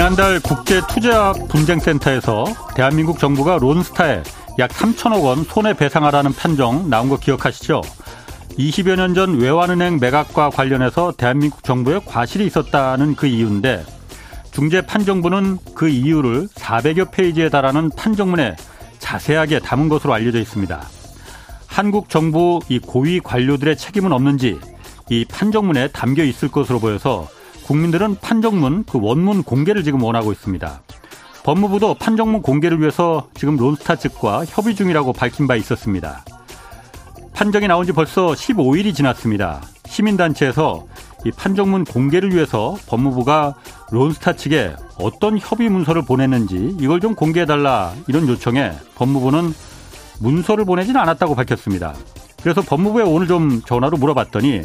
지난달 국제투자학 분쟁센터에서 대한민국 정부가 론스타에 약 3천억 원 손해배상하라는 판정 나온 거 기억하시죠? 20여 년 전 외환은행 매각과 관련해서 대한민국 정부에 과실이 있었다는 그 이유인데 중재 판정부는 그 이유를 400여 페이지에 달하는 판정문에 자세하게 담은 것으로 알려져 있습니다. 한국 정부 이 고위 관료들의 책임은 없는지 이 판정문에 담겨 있을 것으로 보여서 국민들은 판정문 그 원문 공개를 지금 원하고 있습니다. 법무부도 판정문 공개를 위해서 지금 론스타 측과 협의 중이라고 밝힌 바 있었습니다. 판정이 나온 지 벌써 15일이 지났습니다. 시민단체에서 이 판정문 공개를 위해서 법무부가 론스타 측에 어떤 협의 문서를 보냈는지 이걸 좀 공개해달라 이런 요청에 법무부는 문서를 보내진 않았다고 밝혔습니다. 그래서 법무부에 오늘 좀 전화로 물어봤더니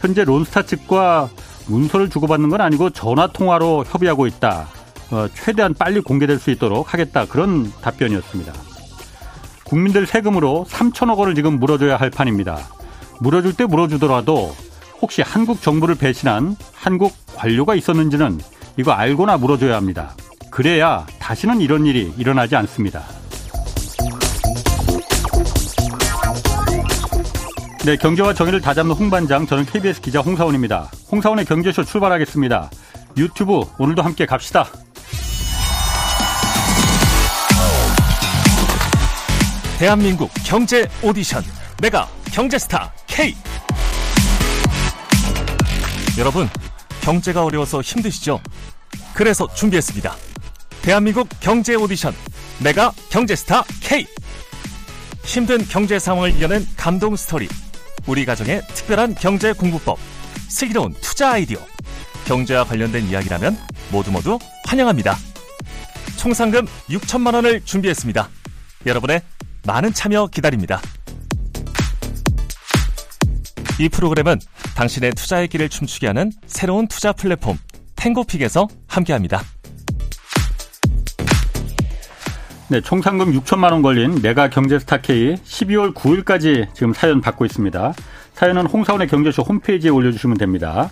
현재 론스타 측과 문서를 주고받는 건 아니고 전화 통화로 협의하고 있다. 어, 최대한 빨리 공개될 수 있도록 하겠다. 그런 답변이었습니다. 국민들 세금으로 3천억 원을 지금 물어줘야 할 판입니다. 물어줄 때 물어주더라도 혹시 한국 정부를 배신한 한국 관료가 있었는지는 이거 알고나 물어줘야 합니다. 그래야 다시는 이런 일이 일어나지 않습니다. 네, 경제와 정의를 다잡는 홍반장, 저는 KBS 기자 홍사원입니다. 홍사원의 경제쇼 출발하겠습니다. 유튜브 오늘도 함께 갑시다. 대한민국 경제 오디션 메가 경제스타 K 여러분 경제가 어려워서 힘드시죠? 그래서 준비했습니다. 대한민국 경제 오디션 메가 경제스타 K 힘든 경제 상황을 이겨낸 감동 스토리 우리 가정의 특별한 경제 공부법, 슬기로운 투자 아이디어, 경제와 관련된 이야기라면 모두 모두 환영합니다. 총 상금 6천만 원을 준비했습니다. 여러분의 많은 참여 기다립니다. 이 프로그램은 당신의 투자의 길을 춤추게 하는 새로운 투자 플랫폼 탱고픽에서 함께합니다. 네, 총 상금 6천만 원 걸린 메가 경제 스타 K 12월 9일까지 지금 사연 받고 있습니다. 사연은 홍사원의 경제쇼 홈페이지에 올려주시면 됩니다.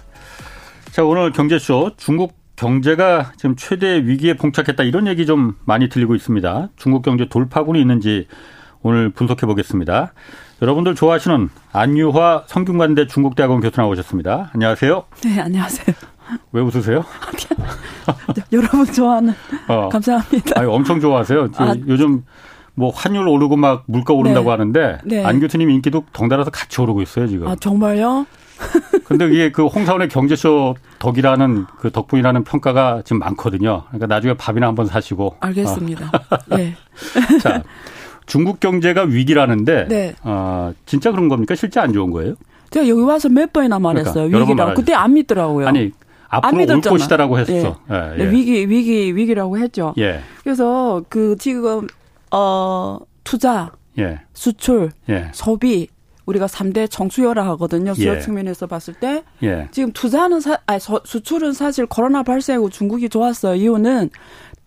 자, 오늘 경제쇼 중국 경제가 지금 최대 위기에 봉착했다 이런 얘기 좀 많이 들리고 있습니다. 중국 경제 돌파군이 있는지 오늘 분석해 보겠습니다. 여러분들 좋아하시는 안유화 성균관대 중국대학원 교수 나오셨습니다. 안녕하세요. 네, 안녕하세요. 왜 웃으세요? 여러분 좋아하는 어. 감사합니다. 아니, 엄청 좋아하세요. 아. 요즘 뭐 환율 오르고 막 물가 오른다고 네. 하는데 네. 안 교수님 인기도 덩달아서 같이 오르고 있어요 지금. 아 정말요? 근데 이게 그 홍사원의 경제쇼 덕이라는 그 덕분이라는 평가가 지금 많거든요. 그러니까 나중에 밥이나 한번 사시고. 알겠습니다. 어. 네. 자, 중국 경제가 위기라는데 네. 어, 진짜 그런 겁니까? 실제 안 좋은 거예요? 제가 여기 와서 몇 번이나 말했어요. 그러니까, 위기라고. 그때 안 믿더라고요. 아니 앞으로 올 것이다라고 했어. 예. 예, 예. 위기 위기 위기라고 했죠. 예. 그래서 그 지금 어 투자, 예. 수출, 예. 소비 우리가 3대 정수열화 하거든요. 수요 예. 측면에서 봤을 때 지금 투자는 사, 아니 수출은 사실 코로나 발생 후 중국이 좋았어요. 이유는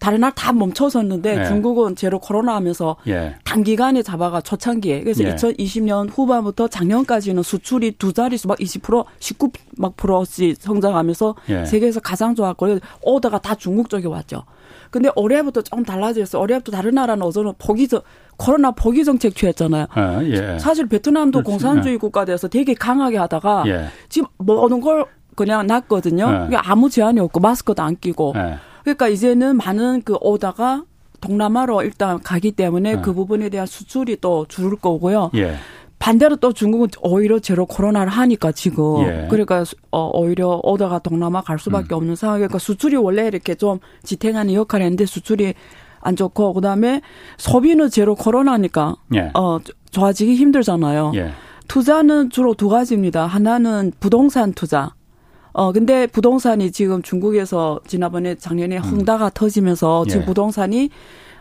다른 나라 다 멈춰섰는데 네. 중국은 제로 코로나 하면서 예. 단기간에 잡아가 초창기에 그래서 예. 2020년 후반부터 작년까지는 수출이 두 자릿수 막 20% 19막 프로씩 성장하면서 예. 세계에서 가장 좋았고 오다가 다 중국 쪽에 왔죠. 근데 올해부터 조금 달라졌어요. 올해부터 다른 나라는 어제는 포기적 코로나 포기 정책 취했잖아요. 아, 예. 사실 베트남도 그렇지. 공산주의 국가 돼서 되게 강하게 하다가 예. 지금 모든 걸 그냥 놨거든요. 예. 아무 제한이 없고 마스크도 안 끼고. 예. 그러니까 이제는 많은 그 오다가 동남아로 일단 가기 때문에 네. 그 부분에 대한 수출이 또 줄을 거고요. 예. 반대로 또 중국은 오히려 제로 코로나를 하니까 지금 예. 그러니까 어 오히려 오다가 동남아 갈 수밖에 음. 없는 상황. 그러니까 수출이 원래 이렇게 좀 지탱하는 역할을 했는데 수출이 안 좋고 그다음에 소비는 제로 코로나니까 예. 어 좋아지기 힘들잖아요. 예. 투자는 주로 두 가지입니다. 하나는 부동산 투자. 어 근데 부동산이 지금 중국에서 지난번에 작년에 음. 헝다가 음. 터지면서 지금 예. 부동산이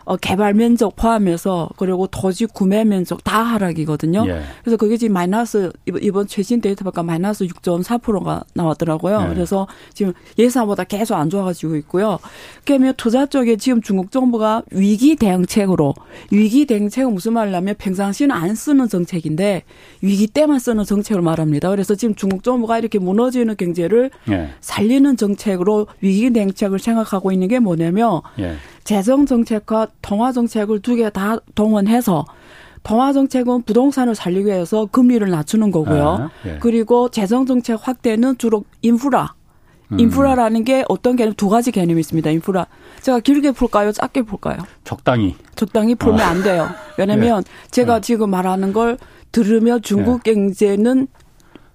어, 개발 면적 포함해서 그리고 토지 구매 면적 다 하락이거든요. 예. 그래서 그게 지금 마이너스 이번 최신 데이터 보니까 마이너스 6.4%가 나왔더라고요. 예. 그래서 지금 예상보다 계속 안 좋아가지고 있고요. 그러면 투자 쪽에 지금 중국 정부가 위기 대응책으로 위기 대응책은 무슨 말이냐면 평상시는 안 쓰는 정책인데 위기 때만 쓰는 정책을 말합니다. 그래서 지금 중국 정부가 이렇게 무너지는 경제를 예. 살리는 정책으로 위기 대응책을 생각하고 있는 게 뭐냐면 예. 재정 정책과 통화 정책을 두 개 다 동원해서 통화 정책은 부동산을 살리기 위해서 금리를 낮추는 거고요. 아, 예. 그리고 재정 정책 확대는 주로 인프라. 음. 인프라라는 게 어떤 개념 두 가지 개념이 있습니다. 인프라. 제가 길게 풀까요? 짧게 풀까요? 적당히. 적당히 풀면 아. 안 돼요. 왜냐면 예. 제가 예. 지금 말하는 걸 들으면 중국 예. 경제는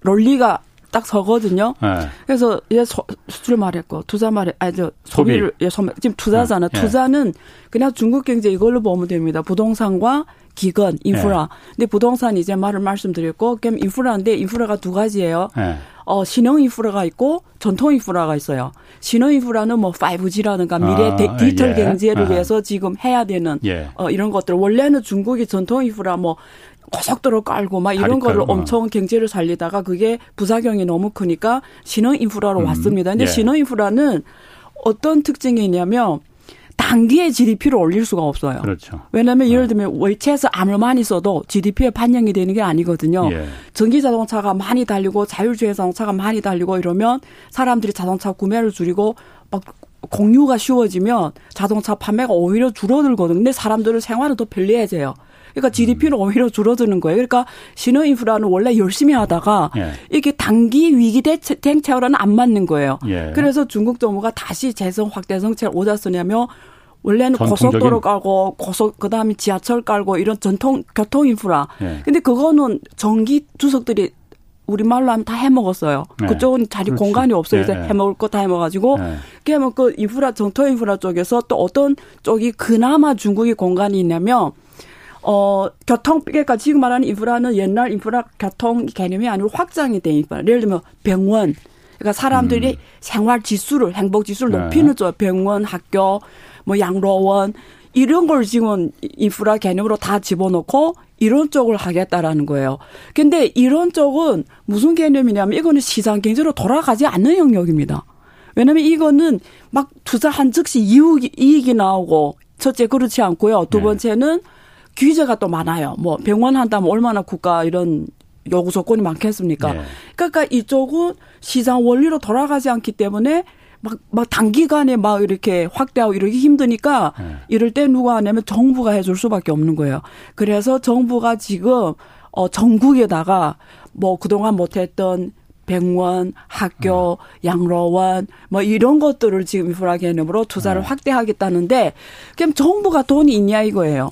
논리가 딱 서거든요. 네. 그래서 이제 수출 말했고 투자 말해 아니 저 소비를 소비. 예, 지금 투자잖아. 네. 투자는 그냥 중국 경제 이걸로 보면 됩니다. 부동산과 기건, 인프라. 네. 근데 부동산 이제 말을 말씀드렸고 그럼 인프라인데 인프라가 두 가지예요. 네. 어, 신형 인프라가 있고 전통 인프라가 있어요. 신형 인프라는 뭐 5G라든가 미래 아, 디지털 예. 경제를 아. 위해서 지금 해야 되는 예. 어, 이런 것들. 원래는 중국이 전통 인프라 뭐 고속도로 깔고 막 이런 거를 엄청 경제를 살리다가 그게 부작용이 너무 크니까 신흥 인프라로 음. 왔습니다. 근데 예. 신흥 인프라는 어떤 특징이 있냐면 단기에 GDP를 올릴 수가 없어요. 그렇죠. 왜냐하면 예를 네. 들면 월체에서 암을 많이 써도 GDP에 반영이 되는 게 아니거든요. 예. 전기 자동차가 많이 달리고 자율주행 자동차가 많이 달리고 이러면 사람들이 자동차 구매를 줄이고 막 공유가 쉬워지면 자동차 판매가 오히려 줄어들거든요. 근데 사람들은 생활은 더 편리해져요. 그러니까 GDP는 음. 오히려 줄어드는 거예요. 그러니까 신호 인프라는 원래 열심히 하다가 예. 이게 단기 위기 대책으로는 안 맞는 거예요. 예. 그래서 중국 정부가 다시 재정 확대 정책을 오자 쓰냐면 원래는 고속도로 깔고 고속 그다음에 지하철 깔고 이런 전통 교통 인프라. 예. 근데 그거는 전기 주석들이 우리 말로 하면 다 해먹었어요. 네. 그쪽은 자리 그렇지. 공간이 없어요. 그래서 네. 해먹을 거 다 해먹어가지고. 네. 그러면 그 인프라, 전통 인프라 쪽에서 또 어떤 쪽이 그나마 중국이 공간이 있냐면 어, 교통, 그러니까 지금 말하는 인프라는 옛날 인프라 교통 개념이 아니고 확장이 된 인프라. 예를 들면 병원. 그러니까 사람들이 음. 생활 지수를, 행복 지수를 네. 높이는 쪽, 병원, 학교, 뭐 양로원, 이런 걸 지금 인프라 개념으로 다 집어넣고 이런 쪽을 하겠다라는 거예요. 근데 이런 쪽은 무슨 개념이냐면 이거는 시장 경제로 돌아가지 않는 영역입니다. 왜냐면 이거는 막 투자한 즉시 이익이, 이익이 나오고 첫째 그렇지 않고요. 두 네. 번째는 네. 규제가 또 많아요. 뭐 병원 한다면 얼마나 국가 이런 요구 조건이 많겠습니까? 네. 그러니까 이쪽은 시장 원리로 돌아가지 않기 때문에 막, 막 단기간에 막 이렇게 확대하고 이러기 힘드니까 네. 이럴 때 누가 하냐면 정부가 해줄 수밖에 없는 거예요. 그래서 정부가 지금 어, 전국에다가 뭐 그동안 못했던 병원, 학교, 네. 양로원 뭐 이런 것들을 지금 인프라 개념으로 투자를 네. 확대하겠다는데 그럼 정부가 돈이 있냐 이거예요.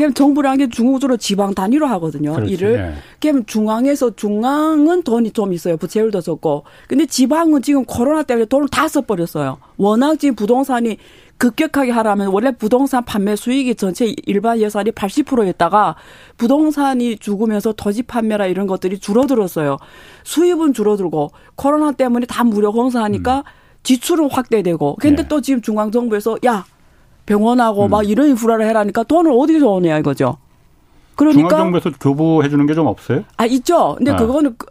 그럼 정부라는 게 중국으로 지방 단위로 하거든요. 그렇지, 일을. 네. 그럼 중앙에서 중앙은 돈이 좀 있어요. 부채율도 적고. 근데 지방은 지금 코로나 때문에 돈을 다 써버렸어요. 워낙 지금 부동산이 급격하게 하라면 원래 부동산 판매 수익이 전체 일반 예산이 80%였다가 부동산이 죽으면서 토지 판매라 이런 것들이 줄어들었어요. 수입은 줄어들고 코로나 때문에 다 무료 공사하니까 음. 지출은 확대되고. 근데 네. 또 지금 중앙정부에서 야 병원하고 음. 막 이런 인프라를 해라니까 돈을 어디서 오냐 이거죠. 그러니까 중앙정부에서 교부해 주는 게 좀 없어요? 아 있죠. 근데 네. 그거는 그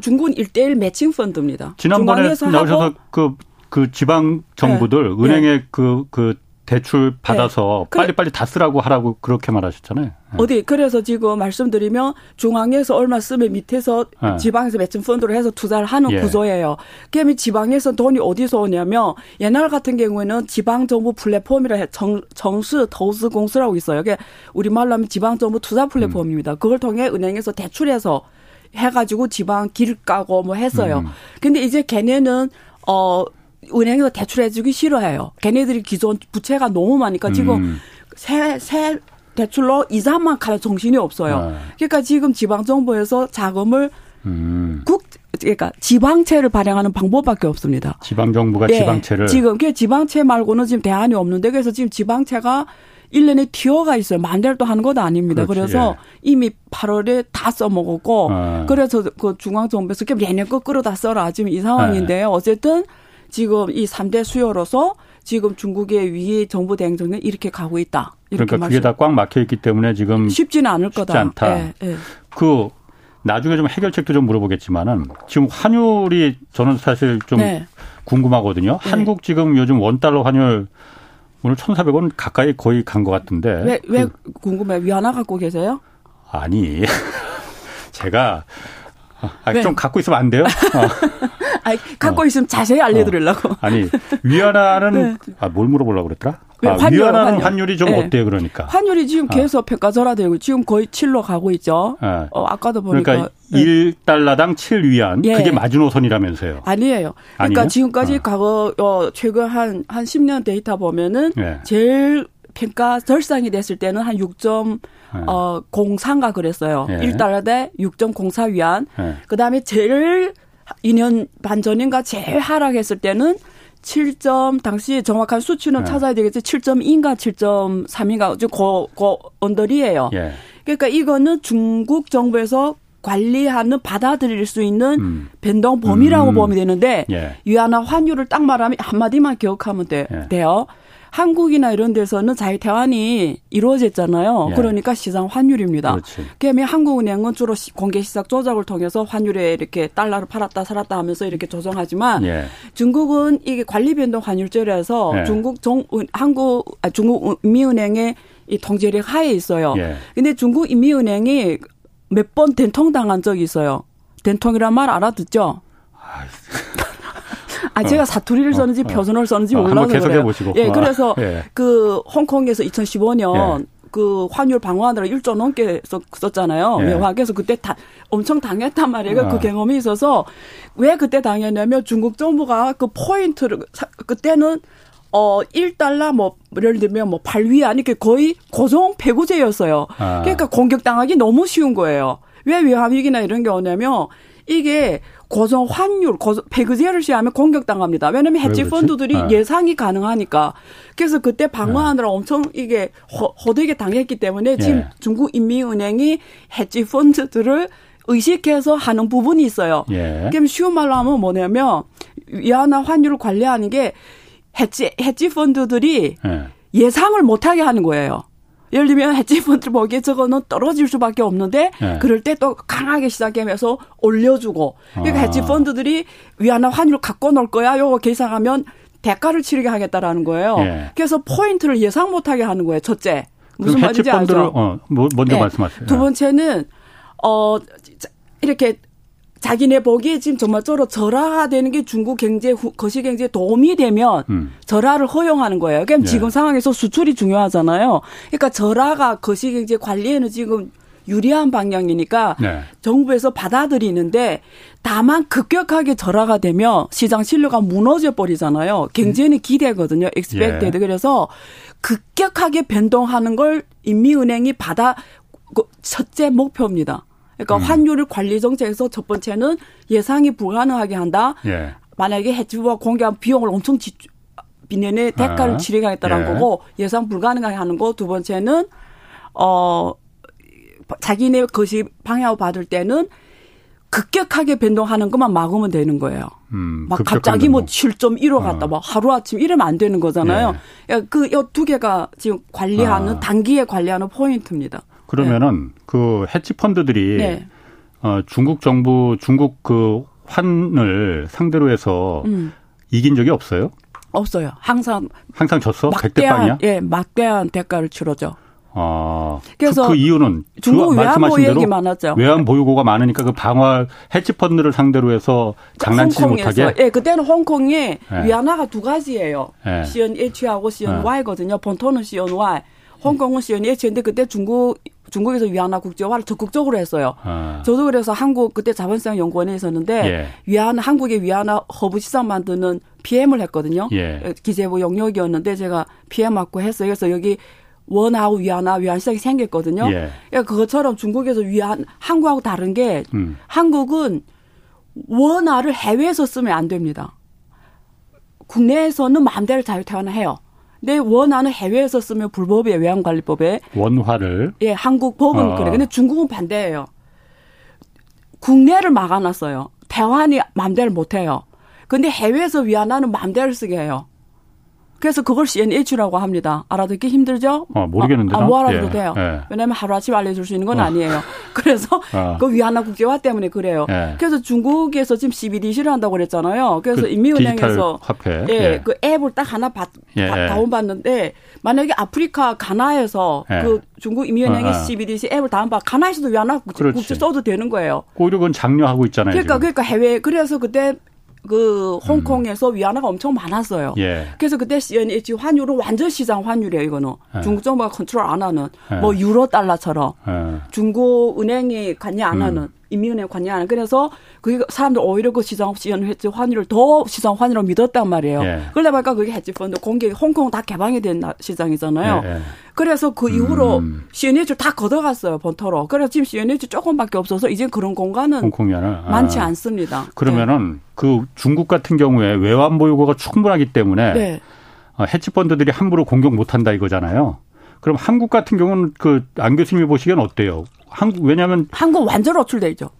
중국은 일대일 매칭 펀드입니다. 지난번에 나오셔서 그그 그 지방 정부들 네. 은행에 그그 그 대출 받아서 네. 빨리빨리 다 쓰라고 하라고 그렇게 말하셨잖아요. 네. 어디 그래서 지금 말씀드리면 중앙에서 얼마 쓰면 밑에서 네. 지방에서 매칭 펀드를 해서 투자를 하는 예. 구조예요. 그러면 지방에서 돈이 어디서 오냐면 옛날 같은 경우에는 지방 정부 플랫폼이라 해 정, 정수投资 공수라고 있어요. 이게 우리 말로 하면 지방 정부 투자 플랫폼입니다. 음. 그걸 통해 은행에서 대출해서 해가지고 지방 길 까고 뭐 했어요. 음. 근데 이제 걔네는 어 은행에서 대출해주기 싫어해요. 걔네들이 기존 부채가 너무 많으니까 지금 음. 새, 새 대출로 이자만 갈 정신이 없어요. 아. 그러니까 지금 지방정부에서 자금을 음. 국 그러니까 지방채를 발행하는 방법밖에 없습니다. 지방정부가 네. 지방채를 지금 그 지방채 말고는 지금 대안이 없는데 그래서 지금 지방채가 1년에 튀어가 있어요. 만대도 하는 것도 아닙니다. 그렇지, 그래서 예. 이미 8월에 다 써먹었고 아. 그래서 그 중앙정부에서 내년 거꾸로 다 써라 지금 이 상황인데요. 아. 어쨌든 지금 이 3대 수요로서 지금 중국의 위 정부 대행정은 이렇게 가고 있다. 그러니까 그게 다 꽉 막혀 있기 때문에 지금 쉽지는 않을 쉽지 거다. 않다. 예, 예. 그 나중에 좀 해결책도 좀 물어보겠지만은 지금 환율이 저는 사실 좀 네. 궁금하거든요. 네. 한국 지금 요즘 원 달러 환율 오늘 1,400원 가까이 거의 간 것 같은데. 왜, 왜 그, 궁금해? 위안화 갖고 계세요? 아니. 제가 아, 좀 갖고 있으면 안 돼요? 어. 아니, 갖고 어. 있으면 자세히 알려드리려고. 어. 아니, 위안화는, 네. 아, 뭘 물어보려고 그랬더라? 아, 환율, 위안화는 환율. 환율이 좀 네. 어때요, 그러니까? 환율이 지금 어. 계속 평가절하되고 지금 거의 7로 가고 있죠. 네. 어, 아까도 보니까. 그러니까 네. 1달러당 7위안. 예. 그게 마지노선이라면서요. 아니에요. 그러니까 아니에요? 지금까지 어. 과거, 어, 최근 한, 한 10년 데이터 보면은 예. 제일 평가 절상이 됐을 때는 한 6. 네. 어, 03가 그랬어요. 예. 1달러 대 6.04 위안. 예. 그 다음에 제일 2년 반 전인가 제일 하락했을 때는 7점 당시 정확한 수치는 네. 찾아야 되겠지 7.2인가 7.3인가 고, 고 언더리예요. 예. 그러니까 이거는 중국 정부에서 관리하는 받아들일 수 있는 음. 변동 범위라고 음. 보면 되는데 예. 위안화 환율을 딱 말하면 한마디만 기억하면 돼, 예. 돼요. 한국이나 이런 데서는 자유 대환이 이루어졌잖아요. 예. 그러니까 시장 환율입니다. 그다음에 한국은행은 주로 공개 시작 조작을 통해서 환율에 이렇게 달러를 팔았다 살았다 하면서 이렇게 조정하지만 예. 중국은 이게 관리 변동 환율제라서 예. 중국 정 한국 아, 중국 미은행의 이 통제력 하에 있어요. 예. 근데 중국 인민은행이 몇 번 된통 당한 적이 있어요. 된통이란 말 알아듣죠? 아, 제가 어. 사투리를 썼는지 어. 표준어를 썼는지 어, 몰라서 그래요. 보시고. 예, 그래서 예. 그 홍콩에서 2015년 예. 그 환율 방어하느라 1조 넘게 썼, 잖아요 예. 외화에서 그때 다 엄청 당했단 말이에요. 그 어. 그 경험이 있어서 왜 그때 당했냐면 중국 정부가 그 포인트를 그때는 어 1달러 뭐 예를 들면 뭐 8위안 이렇게 거의 고정 배구제였어요. 아. 그러니까 공격당하기 너무 쉬운 거예요. 왜 외환위기나 이런 게 오냐면 이게 고정 환율, 고정 배그제를 시하면 공격당합니다. 왜냐하면 해지 펀드들이 네. 예상이 가능하니까. 그래서 그때 방어하느라 네. 엄청 이게 허, 허되게 당했기 때문에 지금 예. 중국 인민은행이 해지 펀드들을 의식해서 하는 부분이 있어요. 예. 그럼 쉬운 말로 하면 뭐냐면 위안화 환율을 관리하는 게 해지 해지 펀드들이 예. 예상을 못하게 하는 거예요. 예를 들면 해지펀드 보기에 저거는 떨어질 수밖에 없는데 네. 그럴 때 또 강하게 시작하면서 올려주고 그러니까 아. 해지펀드들이 위안화 환율 갖고 놀 거야 요거 계산하면 대가를 치르게 하겠다라는 거예요. 네. 그래서 포인트를 예상 못하게 하는 거예요. 첫째 무슨 말인지 알죠? 어, 뭐, 먼저 네. 말씀하세요. 두 번째는 어 이렇게 자기네 보기에 지금 정말적으로 절하되는 게 중국 경제 거시 경제에 도움이 되면 음. 절하를 허용하는 거예요. 그럼 예. 지금 상황에서 수출이 중요하잖아요. 그러니까 절하가 거시 경제 관리에는 지금 유리한 방향이니까 네. 정부에서 받아들이는데 다만 급격하게 절하가 되면 시장 신뢰가 무너져 버리잖아요. 경제는 기대거든요. expected. 예. 그래서 급격하게 변동하는 걸 인민은행이 받아 그 첫째 목표입니다. 그러니까 음. 환율을 관리 정책에서 첫 번째는 예상이 불가능하게 한다. 예. 만약에 해지부가 공개한 비용을 엄청 지, 비내내 대가를 아. 치르겠다는 예. 거고 예상 불가능하게 하는 거. 두 번째는 어 자기네 것이 방향을 받을 때는 급격하게 변동하는 것만 막으면 되는 거예요. 음, 막 갑자기 뭐 7.15 어. 갔다 막 하루아침 이러면 안 되는 거잖아요. 예. 그두 개가 지금 관리하는 아. 단기에 관리하는 포인트입니다. 그러면은 네. 그 해치 펀드들이 네. 어, 중국 정부 중국 그 환을 상대로 해서 음. 이긴 적이 없어요? 없어요. 항상 항상 졌어? 막대한 예, 막대한 대가를 치렀죠. 아, 그래서 그, 그 이유는 중국 외환보 얘기 많았죠. 외환 보유고가 많으니까 그 방화 헤지 펀드를 상대로 해서 장난치지 못하게. 예, 그때는 홍콩에 예. 위안화가 두 가지예요. 예. CNH하고 CNY거든요. 본토는 CNY. 홍콩은 CNH인데 그때 중국 중국에서 위안화 국제화를 적극적으로 했어요. 아. 저도 그래서 한국 그때 자본시장 연구원에 있었는데 예. 위안 한국의 위안화 허브 시장 만드는 PM을 했거든요. 예. 기재부 영역이었는데 제가 PM 맡고 했어요. 그래서 여기 원하고 위안화 위안 시장이 생겼거든요. 예. 그러니까 그것처럼 중국에서 위안 한국하고 다른 게 음. 한국은 원화를 해외에서 쓰면 안 됩니다. 국내에서는 마음대로 자유퇴환해요. 내 원화는 해외에서 쓰면 불법이에요. 외환관리법에. 원화를. 예, 한국 법은 어. 그래. 근데 중국은 반대예요. 국내를 막아놨어요. 대환이 마음대로 못해요. 근데 해외에서 위안화는 마음대로 쓰게 해요. 그래서 그걸 CNH라고 합니다. 알아듣기 힘들죠? 어, 모르겠는데. 아, 아, 뭐 알아도 예. 돼요. 예. 왜냐하면 하루아침 알려줄 수 있는 건 어. 아니에요. 그래서 어. 그 위안화 국제화 때문에 그래요. 예. 그래서 중국에서 지금 CBDC를 한다고 그랬잖아요. 그래서 그 인민은행에서 화폐. 예, 예, 그 앱을 딱 하나 받, 예. 다운받는데 만약에 아프리카 가나에서 예. 그 중국 인민은행의 어, 어. CBDC 앱을 다운받 가나에서도 위안화 국제, 국제 써도 되는 거예요. 오히려 그건 장려하고 있잖아요. 그러니까 지금. 그러니까 해외 그래서 그때 그 홍콩에서 음. 위안화가 엄청 많았어요. 예. 그래서 그때 CNH 환율은 완전 시장 환율이에요. 이거는 예. 중국 정부가 컨트롤 안 하는 예. 뭐 유로 달러처럼 예. 중국 은행이 관여 안 음. 하는 인민은행 관여 안 하는 그래서 그 사람들 오히려 그 시장 CNH 환율을 더 시장 환율로 믿었단 말이에요. 예. 그러다 보니까 그게 헤지펀드 공격 홍콩 다 개방이 된 시장이잖아요. 예, 그래서 그 이후로 음. CNH 다 걷어갔어요 본토로. 그래서 지금 CNH 조금밖에 없어서 이제 그런 공간은 홍콩이나 많지 아. 않습니다. 그러면은 네. 그 중국 같은 경우에 외환 보유고가 충분하기 때문에 네. 어, 해치펀드들이 함부로 공격 못한다 이거잖아요. 그럼 한국 같은 경우는 그 안 교수님이 보시기엔 어때요? 한국 왜냐하면 한국 완전 어출돼 있죠.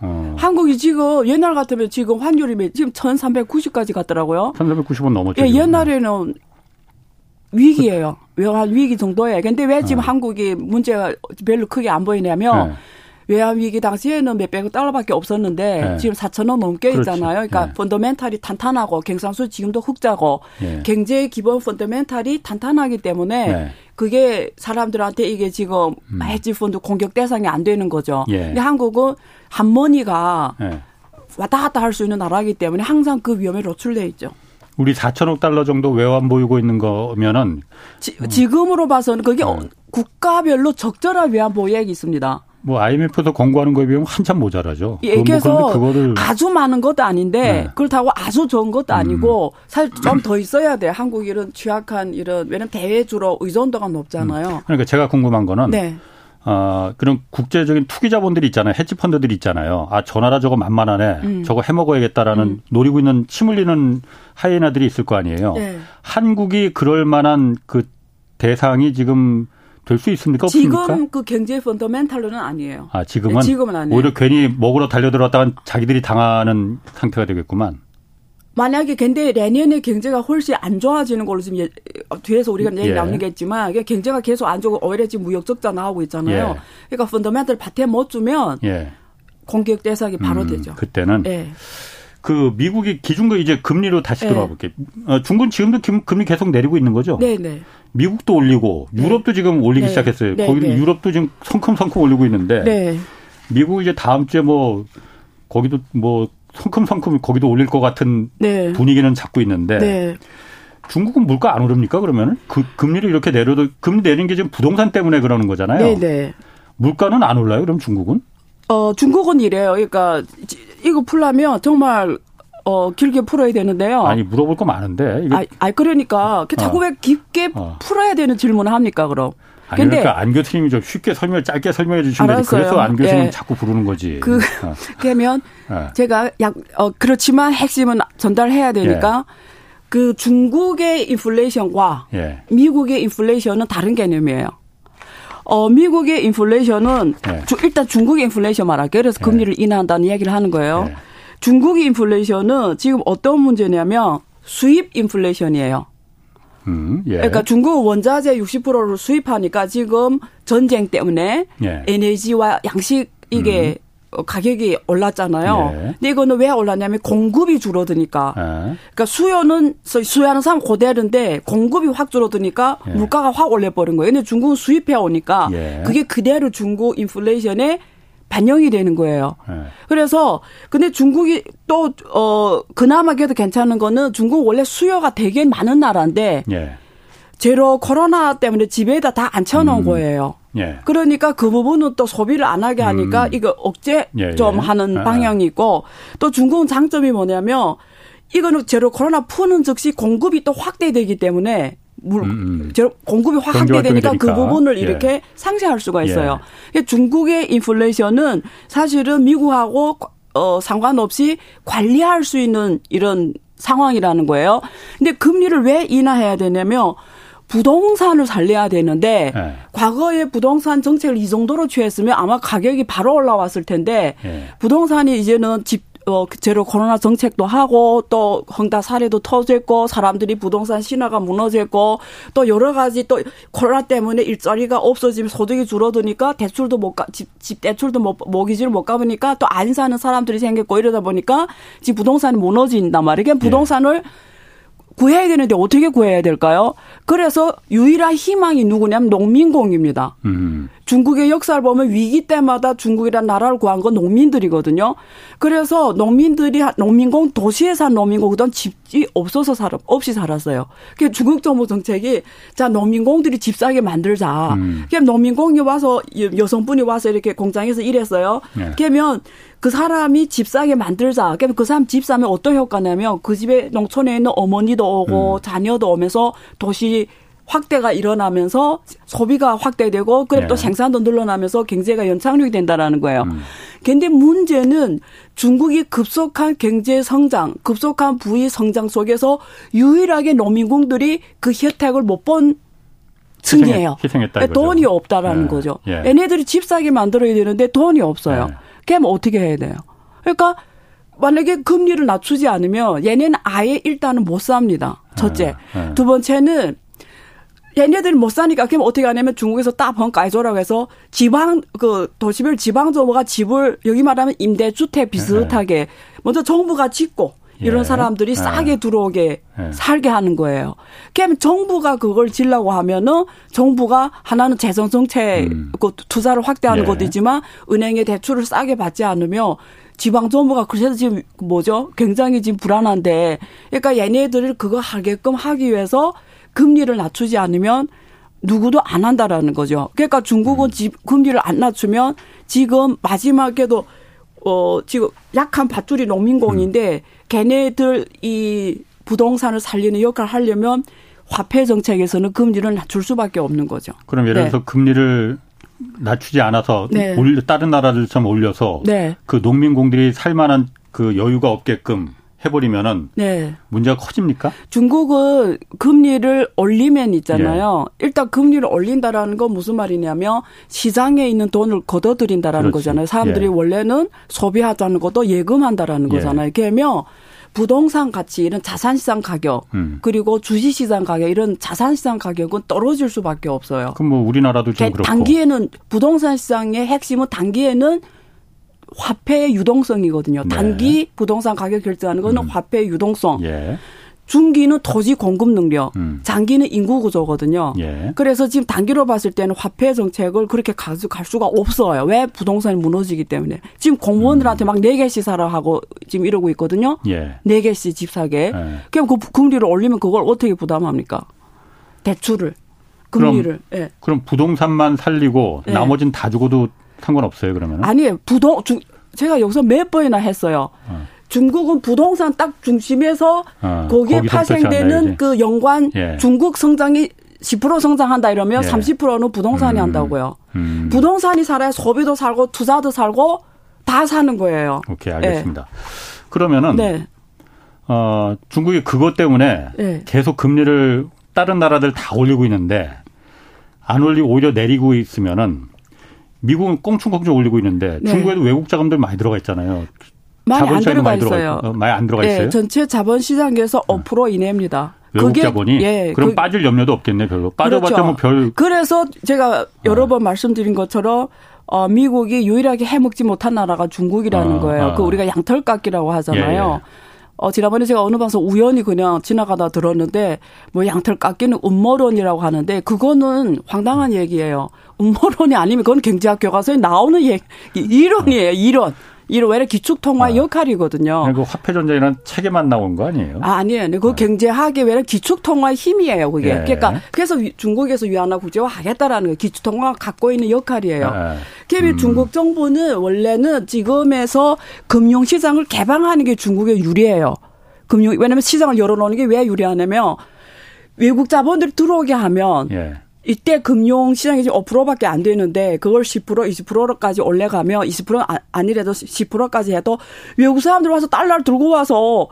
어. 한국이 지금 옛날 같으면 지금 환율이 지금 1,390까지 갔더라고요. 1,390원 넘었죠. 예, 옛날에는 위기예요. 외환 위기 정도에. 근데 왜 지금 어. 한국이 문제가 별로 크게 안 보이냐면 네. 외환 위기 당시에는 몇백 달러밖에 없었는데 네. 지금 4천 원 넘게 그렇지. 있잖아요. 그러니까 네. 펀더멘탈이 탄탄하고 경상수 지금도 흑자고 네. 경제의 기본 펀더멘탈이 탄탄하기 때문에 네. 그게 사람들한테 이게 지금 음. 헤지 펀드 공격 대상이 안 되는 거죠. 예. 근데 한국은 한머니가 네. 왔다 갔다 할 수 있는 나라이기 때문에 항상 그 위험에 노출돼 있죠. 우리 4천억 달러 정도 외환 보이고 있는 거면은 지, 금으로 봐서는 그게 네. 국가별로 적절한 외환 보유액이 있습니다. 뭐 IMF에서 권고하는 거에 비하면 한참 모자라죠. 예, 그래서 그거를 아주 많은 것도 아닌데 네. 그렇다고 아주 적은 것도 아니고 음. 사실 좀 더 있어야 돼. 한국 이런 취약한 이런 왜냐면 대외 주로 의존도가 높잖아요. 음. 그러니까 제가 궁금한 거는 네. 어, 그런 국제적인 투기 자본들이 있잖아요. 헤지 펀드들이 있잖아요. 아, 저 나라 저거 만만하네. 음. 저거 해 먹어야겠다라는 음. 노리고 있는 침 흘리는 하이에나들이 있을 거 아니에요. 네. 한국이 그럴 만한 그 대상이 지금 될 수 있습니까? 없습니까? 지금 그 경제 펀더멘탈로는 아니에요. 아 지금은 네, 지금은 아니에요. 오히려 괜히 먹으러 달려들었다가 자기들이 당하는 상태가 되겠구만. 만약에 근데 내년에 경제가 훨씬 안 좋아지는 걸로 지금 예, 뒤에서 우리가 얘기 예. 나누겠지만 경제가 계속 안 좋고 오히려 지금 무역 적자 나오고 있잖아요. 예. 그러니까 펀더멘탈 밭에 못 주면 예. 공격 대상이 바로 음, 되죠. 그때는 예. 그 미국이 기준금 이제 금리로 다시 예. 들어가 볼게요. 어, 중국은 지금도 금리 계속 내리고 있는 거죠? 네, 네. 미국도 올리고 네. 유럽도 네. 지금 올리기 네. 시작했어요. 네. 거기도 네. 유럽도 지금 성큼성큼 올리고 있는데 네. 미국 이제 다음 주에 뭐 거기도 뭐 성큼성큼 거기도 올릴 것 같은 분위기는 잡고 있는데 중국은 물가 안 오릅니까 그러면은 그 금리를 이렇게 내려도 금리 내는 게 지금 부동산 때문에 그러는 거잖아요. 물가는 안 올라요 그럼 중국은? 어 중국은 이래요. 그러니까 이거 풀라면 정말 어, 길게 풀어야 되는데요. 아니, 물어볼 거 많은데. 이게. 아, 아, 그러니까. 그 자꾸 어. 왜 깊게 어. 풀어야 되는 질문을 합니까, 그럼? 아니, 근데 그러니까 안 교수님이 좀 쉽게 설명, 짧게 설명해 주시면 되지. 그래서 안 교수님 예. 자꾸 부르는 거지. 그, 어. 그러면 예. 제가 약, 어, 그렇지만 핵심은 전달해야 되니까 예. 그 중국의 인플레이션과 예. 미국의 인플레이션은 다른 개념이에요. 어, 미국의 인플레이션은 예. 주, 일단 중국의 인플레이션 말할게요. 그래서 예. 금리를 인하한다는 이야기를 하는 거예요. 중국의 인플레이션은 지금 어떤 문제냐면 수입 인플레이션이에요. 음, 예. 그러니까 중국 원자재 60%를 수입하니까 지금 전쟁 때문에 예. 에너지와 양식 이게 음. 가격이 올랐잖아요. 예. 근데 이거는 왜 올랐냐면 공급이 줄어드니까. 예. 그러니까 수요는 수요하는 사람 고대로인데 공급이 확 줄어드니까 예. 물가가 확 올려버린 거예요. 근데 중국은 수입해 오니까 예. 그게 그대로 중국 인플레이션에 반영이 되는 거예요. 네. 그래서 근데 중국이 또 어 그나마 그래도 괜찮은 거는 중국 원래 수요가 되게 많은 나라인데 예. 제로 코로나 때문에 집에다 다 앉혀놓은 음. 거예요. 예. 그러니까 그 부분은 또 소비를 안 하게 하니까 음. 이거 억제 예, 좀 예. 하는 아. 방향이 있고 또 중국은 장점이 뭐냐면 이거는 제로 코로나 푸는 즉시 공급이 또 확대되기 때문에 물, 음, 음. 공급이 확 확대되니까 그 부분을 예. 이렇게 상쇄할 수가 있어요. 예. 중국의 인플레이션은 사실은 미국하고 어, 상관없이 관리할 수 있는 이런 상황이라는 거예요. 근데 금리를 왜 인하해야 되냐면 부동산을 살려야 되는데 네. 과거에 부동산 정책을 이 정도로 취했으면 아마 가격이 바로 올라왔을 텐데 네. 부동산이 이제는 집 어, 제로 코로나 정책도 하고 또 헝다 사례도 터졌고 사람들이 부동산 신화가 무너졌고 또 여러 가지 또 코로나 때문에 일자리가 없어지면 소득이 줄어드니까 대출도 못 가, 집, 집 대출도 못, 모기지를 못 가보니까 또 안 사는 사람들이 생겼고 이러다 보니까 지금 부동산이 무너진단 말이에요. 그러니까 부동산을 예. 구해야 되는데 어떻게 구해야 될까요? 그래서 유일한 희망이 누구냐면 농민공입니다. 음. 중국의 역사를 보면 위기 때마다 중국이란 나라를 구한 건 농민들이거든요. 그래서 농민들이 농민공 도시에 산 농민공 그던 집이 없어서 살 없이 살았어요. 그 중국 정부 정책이 자 농민공들이 집 사게 만들자. 음. 그럼 농민공이 와서 여성분이 와서 이렇게 공장에서 일했어요. 네. 그러면 그 사람이 집 사게 만들자. 그 사람 집 사면 어떤 효과냐면 그 집에 농촌에 있는 어머니도 오고 음. 자녀도 오면서 도시 확대가 일어나면서 소비가 확대되고 그럼 예. 또 생산도 늘어나면서 경제가 연착륙이 된다라는 거예요. 음. 근데 문제는 중국이 급속한 경제 성장, 급속한 부의 성장 속에서 유일하게 농민공들이 그 혜택을 못본 층이에요. 희생했다 돈이 없다라는 예. 거죠. 예. 얘네들이 집 사게 만들어야 되는데 돈이 없어요. 예. 그럼 어떻게 해야 돼요? 그러니까 만약에 금리를 낮추지 않으면 얘네는 아예 일단은 못 삽니다. 첫째. 예. 예. 두 번째는 얘네들이 못 사니까 그럼 어떻게 하냐면 중국에서 따번까지줘라고 해서 지방 그 도시별 지방 정부가 집을 여기 말하면 임대주택 비슷하게 네. 먼저 정부가 짓고 이런 예. 사람들이 네. 싸게 들어오게 예. 살게 하는 거예요. 그러면 정부가 그걸 질라고 하면은 정부가 하나는 재정 정책 음. 그 투자를 확대하는 예. 것이지만 은행에 대출을 싸게 받지 않으며 지방 정부가 그래서 지금 뭐죠? 굉장히 지금 불안한데 그러니까 얘네들을 그거 하게끔 하기 위해서 금리를 낮추지 않으면 누구도 안 한다라는 거죠. 그러니까 중국은 음. 집 금리를 안 낮추면 지금 마지막에도 어 지금 약한 밧줄이 농민공인데 음. 걔네들 이 부동산을 살리는 역할을 하려면 화폐 정책에서는 금리를 낮출 수밖에 없는 거죠. 그럼 예를 네. 들어서 네. 금리를 낮추지 않아서 네. 올려 다른 나라들처럼 올려서 네. 그 농민공들이 살 만한 그 여유가 없게끔 해버리면은 네. 문제가 커집니까? 중국은 금리를 올리면 있잖아요. 예. 일단 금리를 올린다라는 건 무슨 말이냐면 시장에 있는 돈을 걷어들인다라는 그렇지. 거잖아요. 사람들이 예. 원래는 소비하자는 것도 예금한다라는 예. 거잖아요. 그러면 부동산 가치 이런 자산 시장 가격 음. 그리고 주식 시장 가격 이런 자산 시장 가격은 떨어질 수밖에 없어요. 그럼 뭐 우리나라도 좀 그렇고 단기에는 부동산 시장의 핵심은 단기에는 화폐의 유동성이거든요. 네. 단기 부동산 가격 결정하는 거는 음. 화폐의 유동성. 예. 중기는 토지 공급 능력, 음. 장기는 인구 구조거든요. 예. 그래서 지금 단기로 봤을 때는 화폐 정책을 그렇게 갈, 수, 갈 수가 없어요. 왜 부동산이 무너지기 때문에. 지금 공무원들한테 음. 막네 개씩 사라 하고 지금 이러고 있거든요. 예. 네 개씩 집 사게. 예. 그럼 그 금리를 올리면 그걸 어떻게 부담합니까? 대출을. 금리를. 그럼, 예. 그럼 부동산만 살리고 예. 나머지는 다 죽어도 상관없어요, 그러면? 아니에요. 부동, 중, 제가 여기서 몇 번이나 했어요. 어. 중국은 부동산 딱 중심에서 어, 거기에 파생되는 그 연관 예. 중국 성장이 10% 성장한다 이러면 예. 30%는 부동산이 음, 한다고요. 음. 부동산이 살아야 소비도 살고 투자도 살고 다 사는 거예요. 오케이, 알겠습니다. 예. 그러면은 네. 어, 중국이 그것 때문에 네. 계속 금리를 다른 나라들 다 올리고 있는데 안 올리고 오히려 내리고 있으면은 미국은 꽁충꽁충 올리고 있는데 네. 중국에도 외국 자금들 많이 들어가 있잖아요. 많이 안 들어가 많이 있어요. 들어가, 어, 많이 안 들어가 네, 있어요. 전체 자본 시장에서 5% 이내입니다. 외국 그게, 자본이 예, 그럼 그, 빠질 염려도 없겠네 별로. 빠져봤자 그렇죠. 뭐별. 그래서 제가 여러 어. 번 말씀드린 것처럼 어, 미국이 유일하게 해먹지 못한 나라가 중국이라는 어, 거예요. 어. 그 우리가 양털깎기라고 하잖아요. 예, 예. 어, 지난번에 제가 어느 방송 우연히 그냥 지나가다 들었는데, 뭐 양털 깎이는 음모론이라고 하는데, 그거는 황당한 얘기예요. 음모론이 아니면 그건 경제학 교과서에 나오는 얘기, 이론이에요, 이론. 이런 외래 기축통화 아. 역할이거든요. 그 화폐 전쟁이라는 책에만 나온 거 아니에요? 아, 아니에요. 그 아. 경제학의 외래 기축통화 힘이에요, 그게. 예. 그러니까 그래서 중국에서 위안화 국제화 하겠다라는 거 기축통화가 갖고 있는 역할이에요. 아. 음. 중국 정부는 원래는 지금에서 금융시장을 개방하는 게 중국에 유리해요. 금융 왜냐하면 시장을 열어놓는 게 왜 유리하냐면 외국 자본들이 들어오게 하면 예. 이때 금융 시장이 지금 5%밖에 안 되는데 그걸 10% 20%까지 올려가면 20% 아, 아니래도 10%까지 해도 외국 사람들 와서 달러를 들고 와서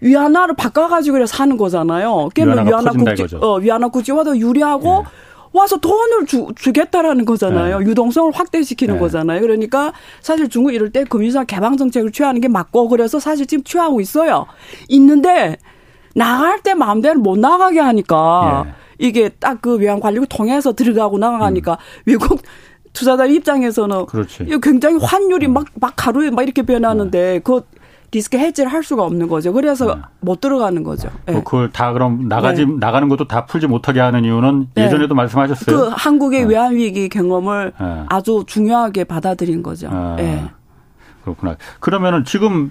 위안화를 바꿔가지고 사는 거잖아요. 그러면 위안화 국지, 어, 위안화 국지화도 유리하고 예. 와서 돈을 주, 주겠다라는 거잖아요. 네. 유동성을 확대시키는 네. 거잖아요. 그러니까 사실 중국 이럴 때 금융시장 개방 정책을 취하는 게 맞고 그래서 사실 지금 취하고 있어요. 있는데 나갈 때 마음대로 못 나가게 하니까 예. 이게 딱 그 외환 관리국 통해서 들어가고 나가니까 음. 외국 투자자 입장에서는 그렇지. 굉장히 환율이 막막 음. 막 하루에 막 이렇게 변하는데 네. 그 리스크 해지를 할 수가 없는 거죠. 그래서 네. 못 들어가는 거죠. 네. 그걸 다 그럼 나가지 네. 나가는 것도 다 풀지 못하게 하는 이유는 네. 예전에도 말씀하셨어요. 그 한국의 네. 외환 위기 경험을 아주 중요하게 받아들인 거죠. 네. 그렇구나. 그러면은 지금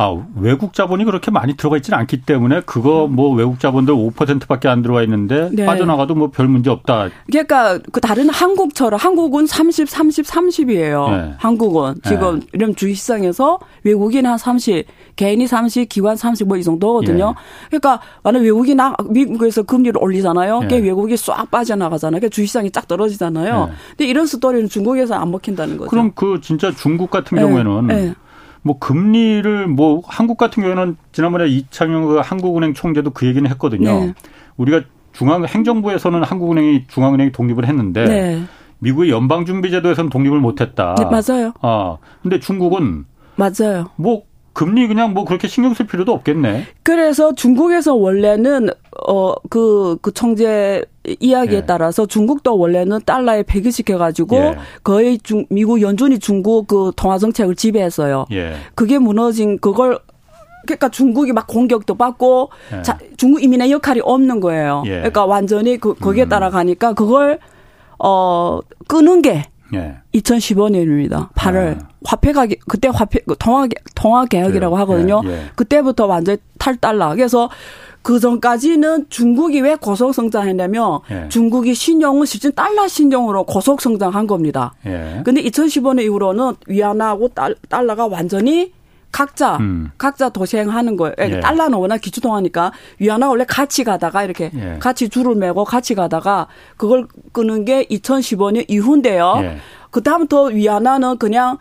아, 외국 자본이 그렇게 많이 들어가 있지는 않기 때문에 그거 뭐 외국 자본들 5%밖에 안 들어와 있는데 네. 빠져나가도 뭐 별 문제 없다. 그러니까 그 다른 한국처럼 한국은 30, 30, 30이에요. 네. 한국은 지금 네. 이런 주식시장에서 외국인 한 30, 개인이 30, 기관 30 뭐 이 정도거든요. 예. 그러니까 만약 외국이 나 미국에서 금리를 올리잖아요. 예. 외국이 싹 빠져나가잖아요. 그러니까 주식시장이 쫙 떨어지잖아요. 예. 근데 이런 스토리는 중국에서 안 먹힌다는 거죠. 그럼 그 진짜 중국 같은 경우에는 예. 뭐 금리를 뭐 한국 같은 경우에는 지난번에 이창용 그 한국은행 총재도 그 얘기는 했거든요. 네. 우리가 중앙 행정부에서는 한국은행이 중앙은행이 독립을 했는데 네. 미국의 연방준비제도에서는 독립을 못했다. 네, 맞아요. 아 근데 중국은 맞아요. 뭐 금리 그냥 뭐 그렇게 신경 쓸 필요도 없겠네. 그래서 중국에서 원래는 어그그 그 청재 이야기에 예. 따라서 중국도 원래는 달러에 폐기시켜 가지고 예. 거의 중 미국 연준이 중국 그 통화 정책을 지배했어요. 예. 그게 무너진 그걸 그러니까 중국이 막 공격도 받고 예. 자, 중국 이민의 역할이 없는 거예요. 예. 그러니까 완전히 그 거기에 음. 따라 가니까 그걸 어 끄는 게 예. 2015년입니다. 8월 아. 화폐 가격 그때 화폐 그 통화 통화 개혁이라고 예. 하거든요. 예. 예. 그때부터 완전 탈달라. 그래서 그 전까지는 중국이 왜 고속 성장했냐면 예. 중국이 신용은 실제 달러 신용으로 고속 성장한 겁니다. 예. 근데 2015년 이후로는 위안화하고 달, 달러가 완전히 각자 음. 각자 도생하는 거예요. 예. 달러는 워낙 기초통화니까 위안화 원래 같이 가다가 이렇게 예. 같이 줄을 매고 같이 가다가 그걸 끄는 게 2015년 이후인데요. 예. 그 다음부터 위안화는 그냥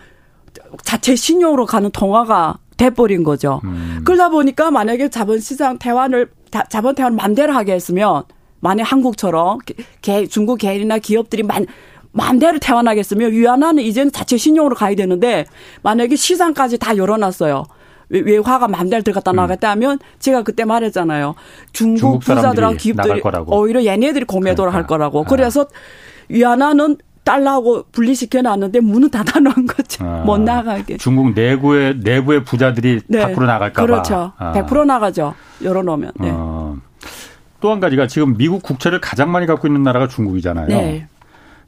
자체 신용으로 가는 통화가 돼버린 거죠. 음. 그러다 보니까 만약에 자본시장 대환을 자본 대환을 맘대로 하게 했으면 만약 한국처럼 개, 중국 개인이나 기업들이 만 마음대로 태어나겠으면 위안화는 이제는 자체 신용으로 가야 되는데 만약에 시장까지 다 열어놨어요. 외화가 마음대로 들어갔다 음. 나갔다 하면 제가 그때 말했잖아요. 중국, 중국 부자들하고 기업들이 오히려 얘네들이 공매도를 그러니까. 할 거라고. 그래서 아. 위안화는 달라고 분리시켜 놨는데 문은 닫아 놓은 거죠. 아, 못 나가게. 중국 내부의 내부의 부자들이 네. 밖으로 나갈까 봐. 그렇죠. 아. 100% 나가죠. 열어 놓으면. 네. 어. 또한 가지가 지금 미국 국채를 가장 많이 갖고 있는 나라가 중국이잖아요. 네.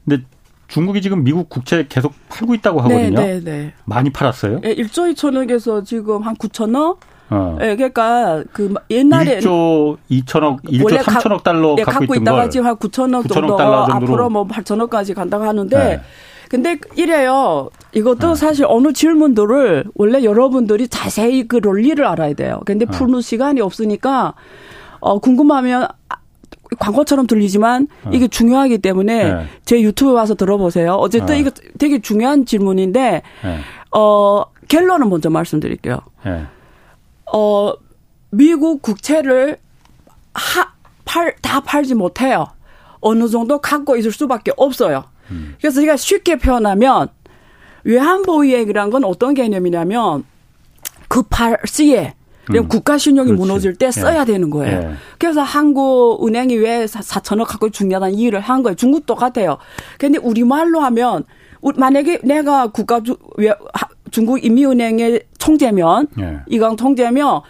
근데 중국이 지금 미국 국채 계속 팔고 있다고 하거든요. 네, 네, 네. 많이 팔았어요? 네, 1조 2천억에서 지금 한 9천억? 어. 예, 그러니까 그 옛날에 1조 2천억, 1조 3천억 달러 예, 갖고, 갖고 있다가 지금 한 9천억, 9천억 정도 달러 정도로. 앞으로 뭐 8천억까지 간다고 하는데 네. 근데 이래요. 이것도 네. 사실 어느 질문들을 원래 여러분들이 자세히 그 논리를 알아야 돼요. 근데 네. 푸는 시간이 없으니까 어 궁금하면 광고처럼 들리지만 어. 이게 중요하기 때문에 네. 제 유튜브 와서 들어보세요. 어쨌든 어. 이거 되게 중요한 질문인데 네. 어 결론은 먼저 말씀드릴게요. 네. 어 미국 국채를 하, 팔, 다 팔지 못해요. 어느 정도 갖고 있을 수밖에 없어요. 음. 그래서 제가 쉽게 표현하면 외환보유액이란 건 어떤 개념이냐면 급할 그 시에 음. 국가 신용이 그렇지. 무너질 때 써야 예. 되는 거예요. 예. 그래서 한국 은행이 왜 4천억 갖고 중요한 이유를 한 거예요. 중국도 같아요. 근데 우리말로 하면 만약에 내가 국가 중국 인민은행의 총재면 예. 이강 총재면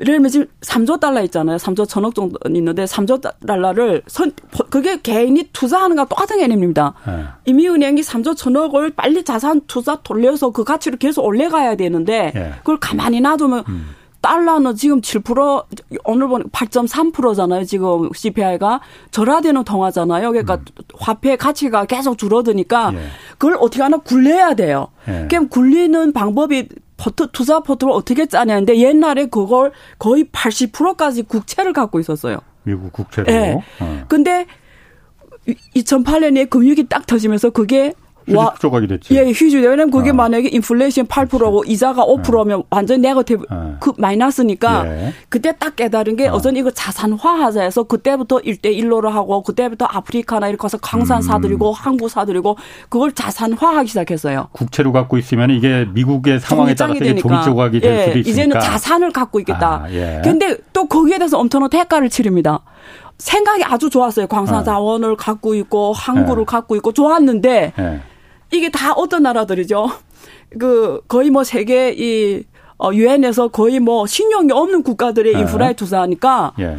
예를 들면 지금 3조 달러 있잖아요. 3조 천억 정도 있는데 3조 달러를 선 그게 개인이 투자하는 거랑 똑같은 개념입니다. 네. 이미은행이 3조 천억을 빨리 자산 투자 돌려서 그 가치를 계속 올려가야 되는데 네. 그걸 가만히 놔두면 음. 달러는 지금 7% 오늘 보니 8.3%잖아요. 지금 CPI가 절하되는 통화잖아요. 그러니까 음. 화폐 가치가 계속 줄어드니까 예. 그걸 어떻게 하나 굴려야 돼요. 예. 그럼 굴리는 방법이 포트 투자 포트를 어떻게 짜냐는데 옛날에 그걸 거의 80%까지 국채를 갖고 있었어요. 미국 국채로. 네. 어. 근데 2008년에 금융이 딱 터지면서 그게 휴지 조각이 됐지. 예, 휴지. 왜냐면 그게 어. 만약에 인플레이션 8%고 그렇지. 이자가 5%면 어. 완전 네거티브 어. 그 마이너스니까 예. 그때 딱 깨달은 게 어. 선 이거 자산화하자 해서 그때부터 1대 1로로 하고 그때부터 아프리카나 이렇게 가서 광산 음. 사들이고 항구 사들이고 그걸 자산화하기 시작했어요. 국채로 갖고 있으면 이게 미국의 상황에 따라서 이게 종이 조각이 될 예, 수도 있으니까. 이제는 자산을 갖고 있겠다. 아, 예. 근데 또 거기에 대해서 엄청난 대가를 치릅니다. 생각이 아주 좋았어요. 광산 네. 자원을 네. 갖고 있고 항구를 네. 갖고 있고 좋았는데 네. 이게 다 어떤 나라들이죠? 그 거의 뭐 세계 이 어, 유엔에서 거의 뭐 신용이 없는 국가들의 네. 인프라에 투자하니까 예.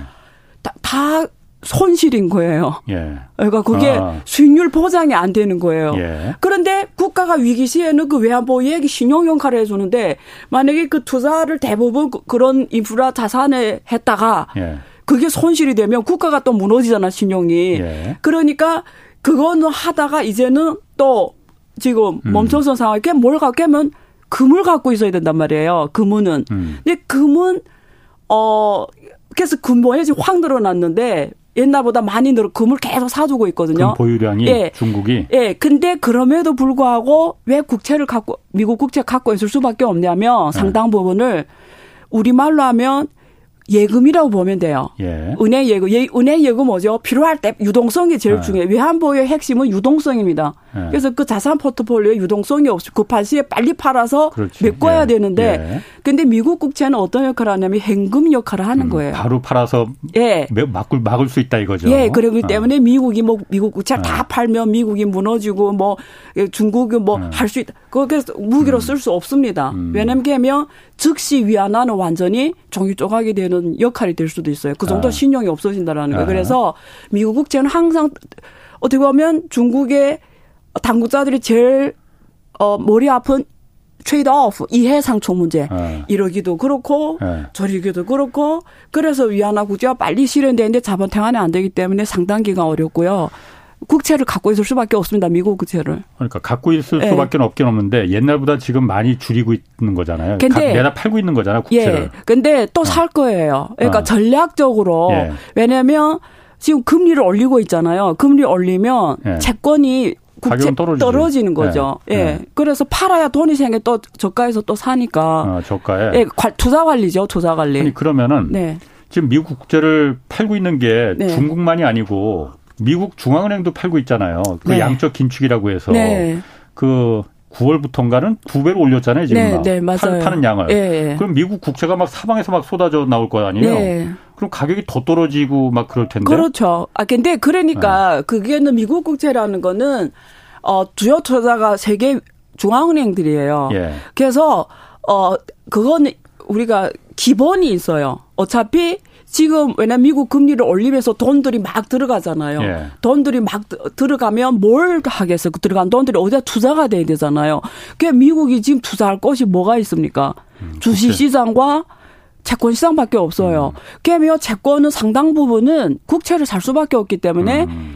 다, 다 손실인 거예요. 예. 그러니까 그게 아. 수익률 보장이 안 되는 거예요. 예. 그런데 국가가 위기 시에는 그 외환보유액이 신용 역할을 해주는데 만약에 그 투자를 대부분 그, 그런 인프라 자산에 했다가 예. 그게 손실이 되면 국가가 또 무너지잖아 신용이. 예. 그러니까 그거는 하다가 이제는 또 지금 음. 멈춰선 상황에 뭘 갖고 하면 금을 갖고 있어야 된단 말이에요. 금은. 음. 근데 금은 어 그래서 금보 해지 확 늘어났는데 옛날보다 많이 늘어 금을 계속 사주고 있거든요. 보유량이 예. 중국이. 예. 근데 그럼에도 불구하고 왜 국채를 갖고 미국 국채 갖고 있을 수밖에 없냐면 네. 상당 부분을 우리말로 하면 예금이라고 보면 돼요. 예. 은행 예금, 예, 은행 예금 뭐죠? 필요할 때 유동성이 제일 예. 중요해요. 외환 보유의 핵심은 유동성입니다. 예. 그래서 그 자산 포트폴리오에 유동성이 없이 급한 시에 빨리 팔아서 그렇지. 메꿔야 예. 되는데, 예. 근데 미국 국채는 어떤 역할을 하냐면 현금 역할을 하는 음, 거예요. 바로 팔아서 예. 막을 막을 수 있다 이거죠. 예, 그러기 어. 때문에 미국이 뭐 미국 국채 다 어. 팔면 미국이 무너지고 뭐 중국이 뭐 할수 어. 있다. 그래서 무기로 음. 쓸수 없습니다. 음. 왜냐면 즉시 위안화는 완전히 종이 조각이 되는 역할이 될 수도 있어요. 그 정도 아. 신용이 없어진다라는 거예요. 아. 그래서 미국 국채는 항상 어떻게 보면 중국의 당국자들이 제일 어 머리 아픈 트레이드 오프 이해 상초 문제 네. 이러기도 그렇고 네. 저리기도 그렇고 그래서 위안화 국제가 빨리 실현되는데 자본 태환이 안 되기 때문에 상당 기간 어렵고요. 국채를 갖고 있을 수밖에 없습니다. 미국 국채를. 그러니까 갖고 있을 네. 수밖에 없긴 없는데 옛날보다 지금 많이 줄이고 있는 거잖아요. 근데 내다 팔고 있는 거잖아, 국채를. 예. 근데 또살 어. 거예요. 그러니까 어. 전략적으로 예. 왜냐면 지금 금리를 올리고 있잖아요. 금리 올리면 예. 채권이 국채 떨어지는 거죠. 네. 예. 네. 그래서 팔아야 돈이 생겨 또 저가에서 또 사니까. 아, 저가에. 예, 투자 관리죠, 투자 관리. 아니 그러면은 네. 지금 미국 국채를 팔고 있는 게 네. 중국만이 아니고 미국 중앙은행도 팔고 있잖아요. 그 네. 양적 긴축이라고 해서 네. 그 9월부터인가는 두 배로 올렸잖아요, 지금. 네, 네, 맞아요. 파는 양을. 네. 그럼 미국 국채가 막 사방에서 막 쏟아져 나올 거 아니에요? 네. 그럼 가격이 더 떨어지고 막 그럴 텐데. 그렇죠. 아, 근데 그러니까 네. 그게는 미국 국채라는 거는 어, 주요 투자가 세계 중앙은행들이에요. 예. 그래서 어, 그거는 우리가 기본이 있어요. 어차피 지금 왜냐 미국 금리를 올리면서 돈들이 막 들어가잖아요. 예. 돈들이 막 들어가면 뭘 하겠어요? 그 들어간 돈들이 어디다 투자가 돼야 되잖아요. 그 미국이 지금 투자할 것이 뭐가 있습니까? 음, 주식 시장과 채권 시장밖에 없어요. 음. 그러면 채권은 상당 부분은 국채를 살 수밖에 없기 때문에 음.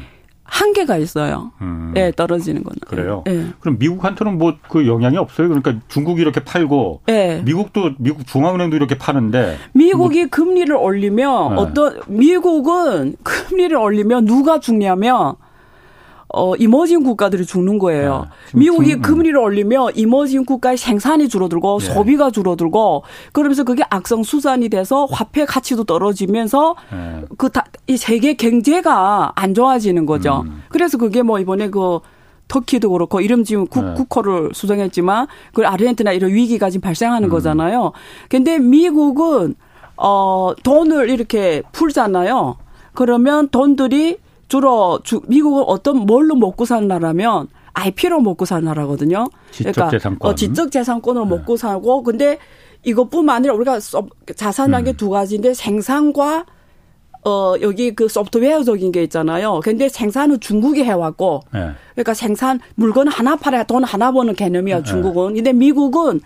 한계가 있어요. 음. 예, 떨어지는 거는. 그래요. 예. 그럼 미국한테는 뭐 그 영향이 없어요. 그러니까 중국이 이렇게 팔고 예. 미국도 미국 중앙은행도 이렇게 파는데 미국이 뭐. 금리를 올리면 네. 어떤 미국은 금리를 올리면 누가 죽냐면 어, 이머징 국가들이 죽는 거예요. 네, 미국이 중, 금리를 올리면 이머징 국가의 생산이 줄어들고 네. 소비가 줄어들고 그러면서 그게 악성 수산이 돼서 화폐 가치도 떨어지면서 네. 그다 이 세계 경제가 안 좋아지는 거죠. 음. 그래서 그게 뭐 이번에 그 터키도 그렇고 이름 지금 국, 네. 국호를 수정했지만 그 아르헨티나 이런 위기가 지금 발생하는 음. 거잖아요. 근데 미국은 어 돈을 이렇게 풀잖아요. 그러면 돈들이 주로 주, 미국은 어떤 뭘로 먹고 사는 나라면 IP로 먹고 사는 나라거든요. 그러니까 지적재산권. 어, 지적재산권으로 네. 먹고 사고 근데 이것뿐만 아니라 우리가 자산하게 음. 두 가지인데 생산과 어 여기 그 소프트웨어적인 게 있잖아요. 근데 생산은 중국이 해왔고, 네. 그러니까 생산 물건 하나 팔아야 돈 하나 버는 개념이야 네. 중국은. 근데 미국은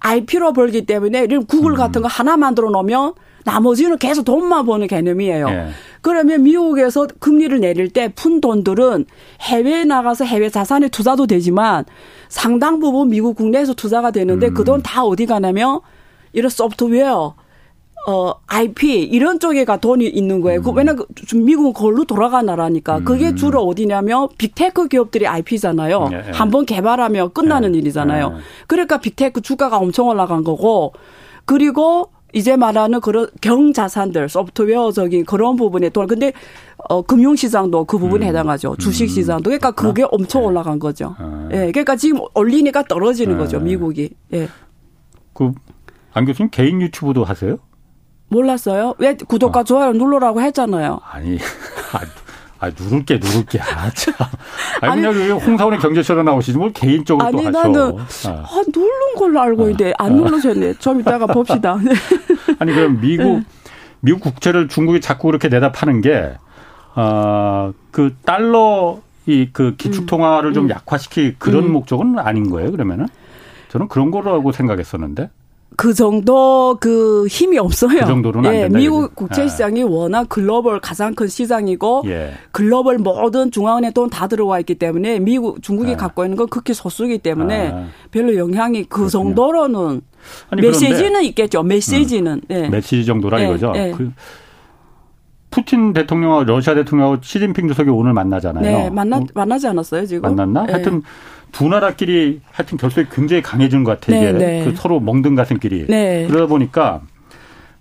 IP로 벌기 때문에 이런 구글 음. 같은 거 하나 만들어 놓으면 나머지는 계속 돈만 버는 개념이에요. 예. 그러면 미국에서 금리를 내릴 때 푼 돈들은 해외에 나가서 해외 자산에 투자도 되지만 상당 부분 미국 국내에서 투자가 되는데 그 음. 그돈 다 어디 가냐면 이런 소프트웨어 어, IP, 이런 쪽에가 돈이 있는 거예요. 그 음. 그, 왜냐면 미국은 그걸로 돌아가 나라니까. 음. 그게 주로 어디냐면 빅테크 기업들이 IP잖아요. 예, 예. 한번 개발하면 끝나는 예. 일이잖아요. 예. 그러니까 빅테크 주가가 엄청 올라간 거고, 그리고 이제 말하는 그런 경자산들, 소프트웨어적인 그런 부분에 돈, 근데, 어, 금융 시장도 그 부분에 음. 해당하죠. 주식 시장도. 그러니까 그게 엄청 네. 올라간 거죠. 아. 예. 그러니까 지금 올리니까 떨어지는 거죠, 아. 미국이. 예. 그, 안 교수님 개인 유튜브도 하세요? 몰랐어요? 왜 구독과 어. 좋아요 눌러라고 했잖아요. 아니, 아, 아 누를 게 누를 게. 아 참. 아니, 아니 그냥 홍사원의 경제처럼 나오시지 뭘 개인적으로 아니, 또 하셔. 나는 아. 아 누른 걸로 알고 있는데 안 누르셨네. 좀 이따가 봅시다. 아니 그럼 미국 네. 미국 국채를 중국이 자꾸 그렇게 내다 파는 게 어, 그 달러 이 그 기축 통화를 음. 좀 약화시키 그런 음. 목적은 아닌 거예요, 그러면은? 저는 그런 거라고 생각했었는데. 그 정도 그 힘이 없어요. 그 정도는 예, 미국 국제 시장이 예. 워낙 글로벌 가장 큰 시장이고 예. 글로벌 모든 중앙은행 돈 다 들어와 있기 때문에 미국 중국이 예. 갖고 있는 건 극히 소수이기 때문에 아. 별로 영향이 그 그렇군요. 정도로는 아니, 메시지는 있겠죠. 메시지는 음. 네. 메시지 정도라 예, 이거죠. 예. 그 푸틴 대통령하고 러시아 대통령하고 시진핑 주석이 오늘 만나잖아요. 네, 만나 어? 만나지 않았어요 지금? 만났나? 하여튼. 두 나라끼리 하여튼 결속이 굉장히 강해진 것 같아요. 이게 네, 네. 그 서로 멍든 가슴끼리. 네. 그러다 보니까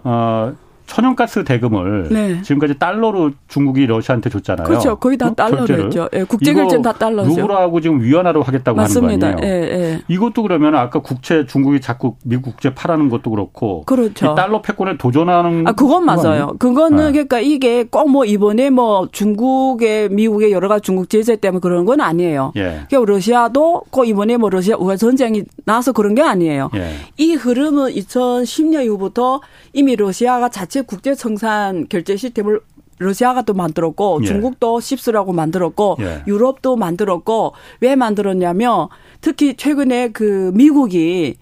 어 천연가스 대금을 네. 지금까지 달러로 중국이 러시아한테 줬잖아요. 그렇죠. 거의 다 어? 달러로 했죠. 예, 국제 결제는 다 달러죠. 루블하고 지금 위안화로 하겠다고 맞습니다. 하는 거 아니에요. 예, 예. 이것도 그러면 아까 국채 중국이 자꾸 미국 국채 팔라는 것도 그렇고 그렇죠. 달러 패권에 도전하는 아 그건 맞아요. 그거는 네. 그러니까 이게 꼭 뭐 이번에 뭐 중국의 미국의 여러 가지 중국 제재 때문에 그런 건 아니에요. 예. 그러니까 러시아도 꼭 이번에 뭐 러시아 우크라 전쟁이 나서 그런 게 아니에요. 예. 이 흐름은 2010년 이후부터 이미 러시아가 자체 자체 국제 청산 결제 시스템을 러시아가 또 만들었고 예. 중국도 십스라고 만들었고 예. 유럽도 만들었고 왜 만들었냐면 특히 최근에 그 미국이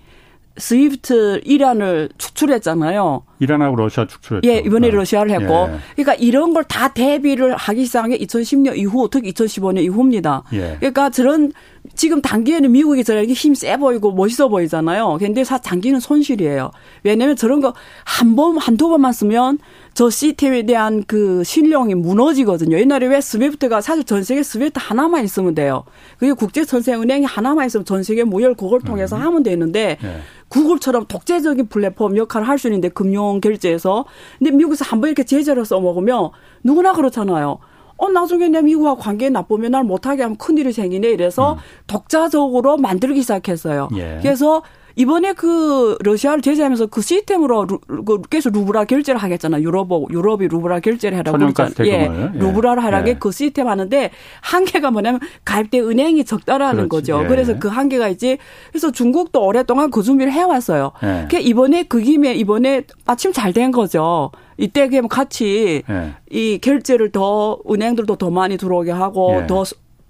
스위프트 이란을 축출했잖아요. 이란하고 러시아 축출했죠. 예, 이번에 네. 러시아를 했고. 예. 그러니까 이런 걸 다 대비를 하기 시작한 게 2010년 이후, 특히 2015년 이후입니다. 예. 그러니까 저런 지금 단기에는 미국이 저렇게 힘 세 보이고 멋있어 보이잖아요. 근데 사 단기는 손실이에요. 왜냐면 저런 거 한 번, 한두 번만 쓰면 저 시스템에 대한 그 신뢰가 무너지거든요. 옛날에 왜 스위프트가 사실 전 세계 스위프트 하나만 있으면 돼요. 그게 국제결제은행이 하나만 있으면 전 세계 무역 그걸 통해서 음. 하면 되는데 네. 구글처럼 독재적인 플랫폼 역할을 할 수 있는데 금융 결제에서 근데 미국에서 한번 이렇게 제재를 써먹으면 누구나 그렇잖아요. 어, 나중에 내 미국과 관계 나쁘면 날 못하게 하면 큰일이 생기네. 이래서 음. 독자적으로 만들기 시작했어요. 예. 그래서 이번에 그 러시아를 제재하면서 그 시스템으로 루, 그 계속 루브라 결제를 하겠잖아. 유럽 유럽이 루브라 결제를 하라고 그러잖아요. 예. 예. 루브라를 하라게 예. 그 시스템 하는데 한계가 뭐냐면 가입대 은행이 적다라는 그렇지. 거죠. 예. 그래서 그 한계가 있지. 그래서 중국도 오랫동안 그 준비를 해 왔어요. 예. 그 이번에 그 김에 이번에 마침 잘 된 거죠. 이때 그냥 같이 예. 이 결제를 더 은행들도 더 많이 들어오게 하고 더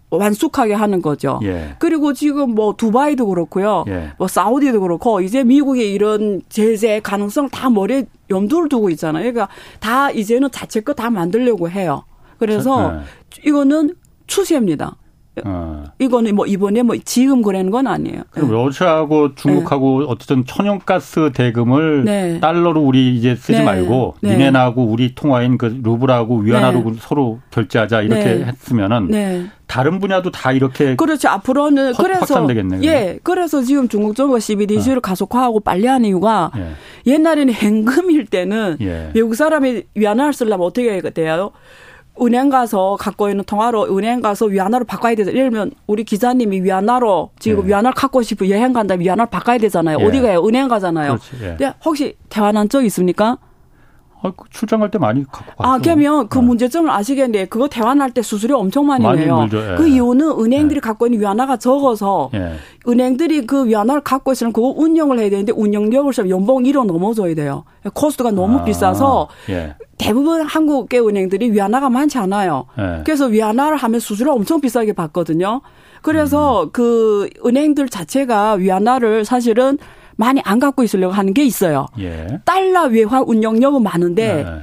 완숙하게 하는 거죠. 예. 그리고 지금 뭐 두바이도 그렇고요. 예. 뭐 사우디도 그렇고 이제 미국의 이런 제재 가능성 다 머리에 염두를 두고 있잖아요. 그러니까 다 이제는 자체 거 다 만들려고 해요. 그래서 네. 이거는 추세입니다. 어. 이거는 뭐 이번에 뭐 지금 그런 건 아니에요. 그럼 네. 러시아하고 중국하고 네. 어쨌든 천연가스 대금을 네. 달러로 우리 이제 쓰지 네. 말고 네. 니네나하고 우리 통화인 그 루블하고 위안화로 네. 서로 결제하자 이렇게 했으면은 다른 분야도 다 이렇게 그렇죠. 앞으로는 확, 그래서 확산되겠네요. 예, 그래서 지금 중국 정부가 CBDC를 어. 가속화하고 빨리 하는 이유가 예. 옛날에는 현금일 때는 예. 외국 사람이 위안화를 쓰려면 어떻게 해야 돼요? 은행 가서 갖고 있는 통화로 은행 가서 위안화로 바꿔야 되죠. 예를 들면 우리 기자님이 위안화로 지금 예. 위안화를 갖고 싶어 여행 간다 위안화를 바꿔야 되잖아요. 예. 어디 가요? 은행 가잖아요. 예. 근데 혹시 대화 난 적 있습니까? 아, 그 출장 갈 때 많이 갖고 가죠. 아, 그러면 그 네. 문제점을 아시겠는데 그거 대환할 때 수수료 엄청 많이, 많이 내요. 예. 그 이유는 은행들이 예. 갖고 있는 위안화가 적어서 예. 은행들이 그 위안화를 갖고 있으면 그거 운영을 해야 되는데 운영력을 좀 연봉 1억 넘어줘야 돼요. 코스트가 너무 아, 비싸서 예. 대부분 한국의 은행들이 위안화가 많지 않아요. 예. 그래서 위안화를 하면 수수료 엄청 비싸게 받거든요. 그래서 음. 그 은행들 자체가 위안화를 사실은 많이 안 갖고 있으려고 하는 게 있어요. 예. 달러 외화 운영력은 많은데 네.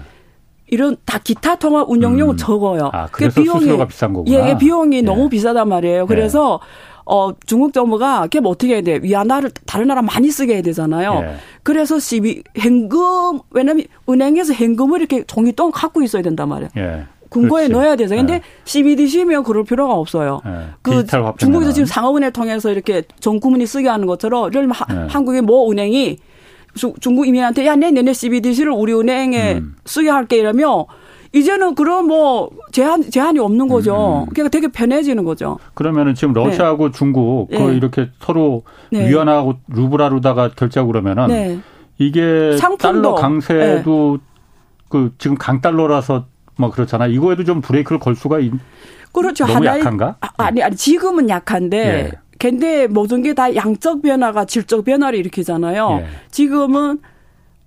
이런 다 기타 통화 운영료은 음. 적어요. 아, 그래서 비용이, 수수료가 비싼 거구나. 예, 비용이 예. 너무 비싸단 말이에요. 그래서 예. 어, 중국 정부가 뭐 어떻게 해야 돼? 위안화를 다른 나라 많이 쓰게 해야 되잖아요. 예. 그래서 시비 현금 왜냐면 은행에서 현금을 이렇게 종이똥 갖고 있어야 된단 말이에요. 예. 금고에 그렇지. 넣어야 되죠. 근데 예. CBDC면 그럴 필요가 없어요. 예. 그 중국에서 지금 상업은행 통해서 이렇게 전 국민이 쓰게 하는 것처럼 예를 들면 예. 한국의 모 은행이 중국 이민한테 야, 내 내내 CBDC를 우리 은행에 음. 쓰게 할게 이러면 이제는 그런 뭐 제한 제한이 없는 거죠. 음. 그러니까 되게 편해지는 거죠. 그러면은 지금 러시아하고 네. 중국 그 네. 이렇게 서로 네. 위안화하고 루블하로다가 결제하고 그러면은 네. 이게 상품도. 달러 강세도 네. 그 지금 강달러라서 뭐 그렇잖아. 이거에도 좀 브레이크를 걸 수가 있. 그렇죠. 너무 하나의, 약한가? 아, 아니 아니 지금은 약한데 예. 근데 모든 게 다 양적 변화가 질적 변화를 일으키잖아요. 예. 지금은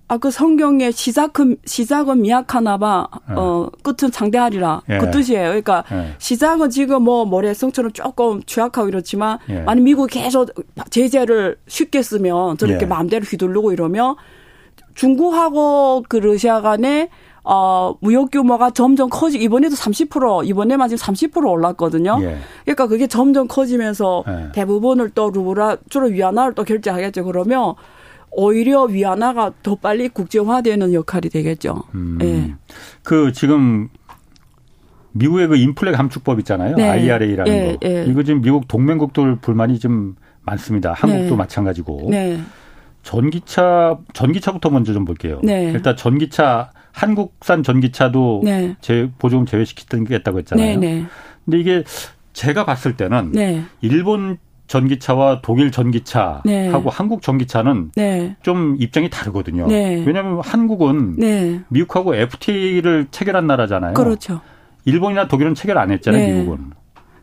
아, 그 성경의 시작은, 시작은 미약하나 봐, 예. 어, 끝은 장대하리라. 예. 그 뜻이에요. 그러니까 예. 시작은 지금 뭐 모래성처럼 조금 취약하고 이렇지만, 예. 만약 미국이 계속 제재를 쉽게 쓰면 저렇게 예. 마음대로 휘두르고 이러면 중국하고 그 러시아 간에 어, 무역 규모가 점점 커지, 이번에도 30%, 이번에만 지금 30% 올랐거든요. 예. 그러니까 그게 점점 커지면서 예. 대부분을 또 루브라, 주로 위안화를 또 결제하겠죠. 그러면 오히려 위안화가 더 빨리 국제화되는 역할이 되겠죠. 음. 예. 그 지금 미국의 그 인플레 감축법 있잖아요. 네. IRA라는 예, 거. 예. 이거 지금 미국 동맹국들 불만이 좀 많습니다. 한국도 네. 마찬가지고. 네. 전기차 전기차부터 먼저 좀 볼게요. 네. 일단 전기차 한국산 전기차도 네. 제 보조금 제외시키겠다고 했잖아요. 네, 네. 근데 이게 제가 봤을 때는 네. 일본 전기차와 독일 전기차하고 네. 한국 전기차는 네. 좀 입장이 다르거든요. 네. 왜냐하면 한국은 네. 미국하고 FTA를 체결한 나라잖아요. 그렇죠. 일본이나 독일은 체결 안 했잖아요. 네. 미국은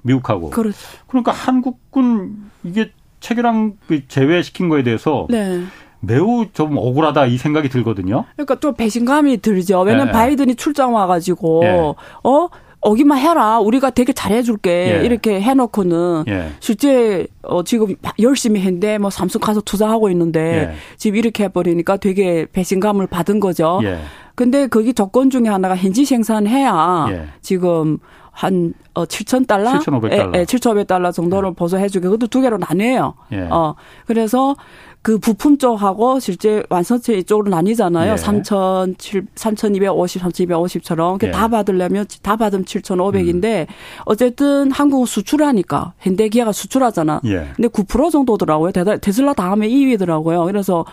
미국하고. 그렇죠. 그러니까 한국은 이게 체결한 그 제외시킨 거에 대해서 네. 매우 좀 억울하다 이 생각이 들거든요. 그러니까 또 배신감이 들죠. 왜냐면 네. 바이든이 출장 와가지고 네. 어 오기만 해라. 우리가 되게 잘해줄게. 예. 이렇게 해놓고는 예. 실제 어 지금 열심히 했는데 뭐 삼성 가서 투자하고 있는데 예. 지금 이렇게 해버리니까 되게 배신감을 받은 거죠. 예. 근데 거기 조건 중에 하나가 현지 생산해야 예. 지금 한 어, 7천 달러, 7,500달러, 예, 7,500달러 정도를 예. 보조해주게. 그것도 두 개로 나뉘어요. 어 그래서 그 부품 쪽하고 실제 완성체 이쪽으로 나뉘잖아요. 예. 3,000, 3,250, 3,250처럼. 예. 다 받으려면 다 받으면 7,500인데 음. 어쨌든 한국은 수출하니까 현대 기아가 수출하잖아. 예. 근데 9% 정도더라고요. 테슬라 다음에 2위더라고요. 그래서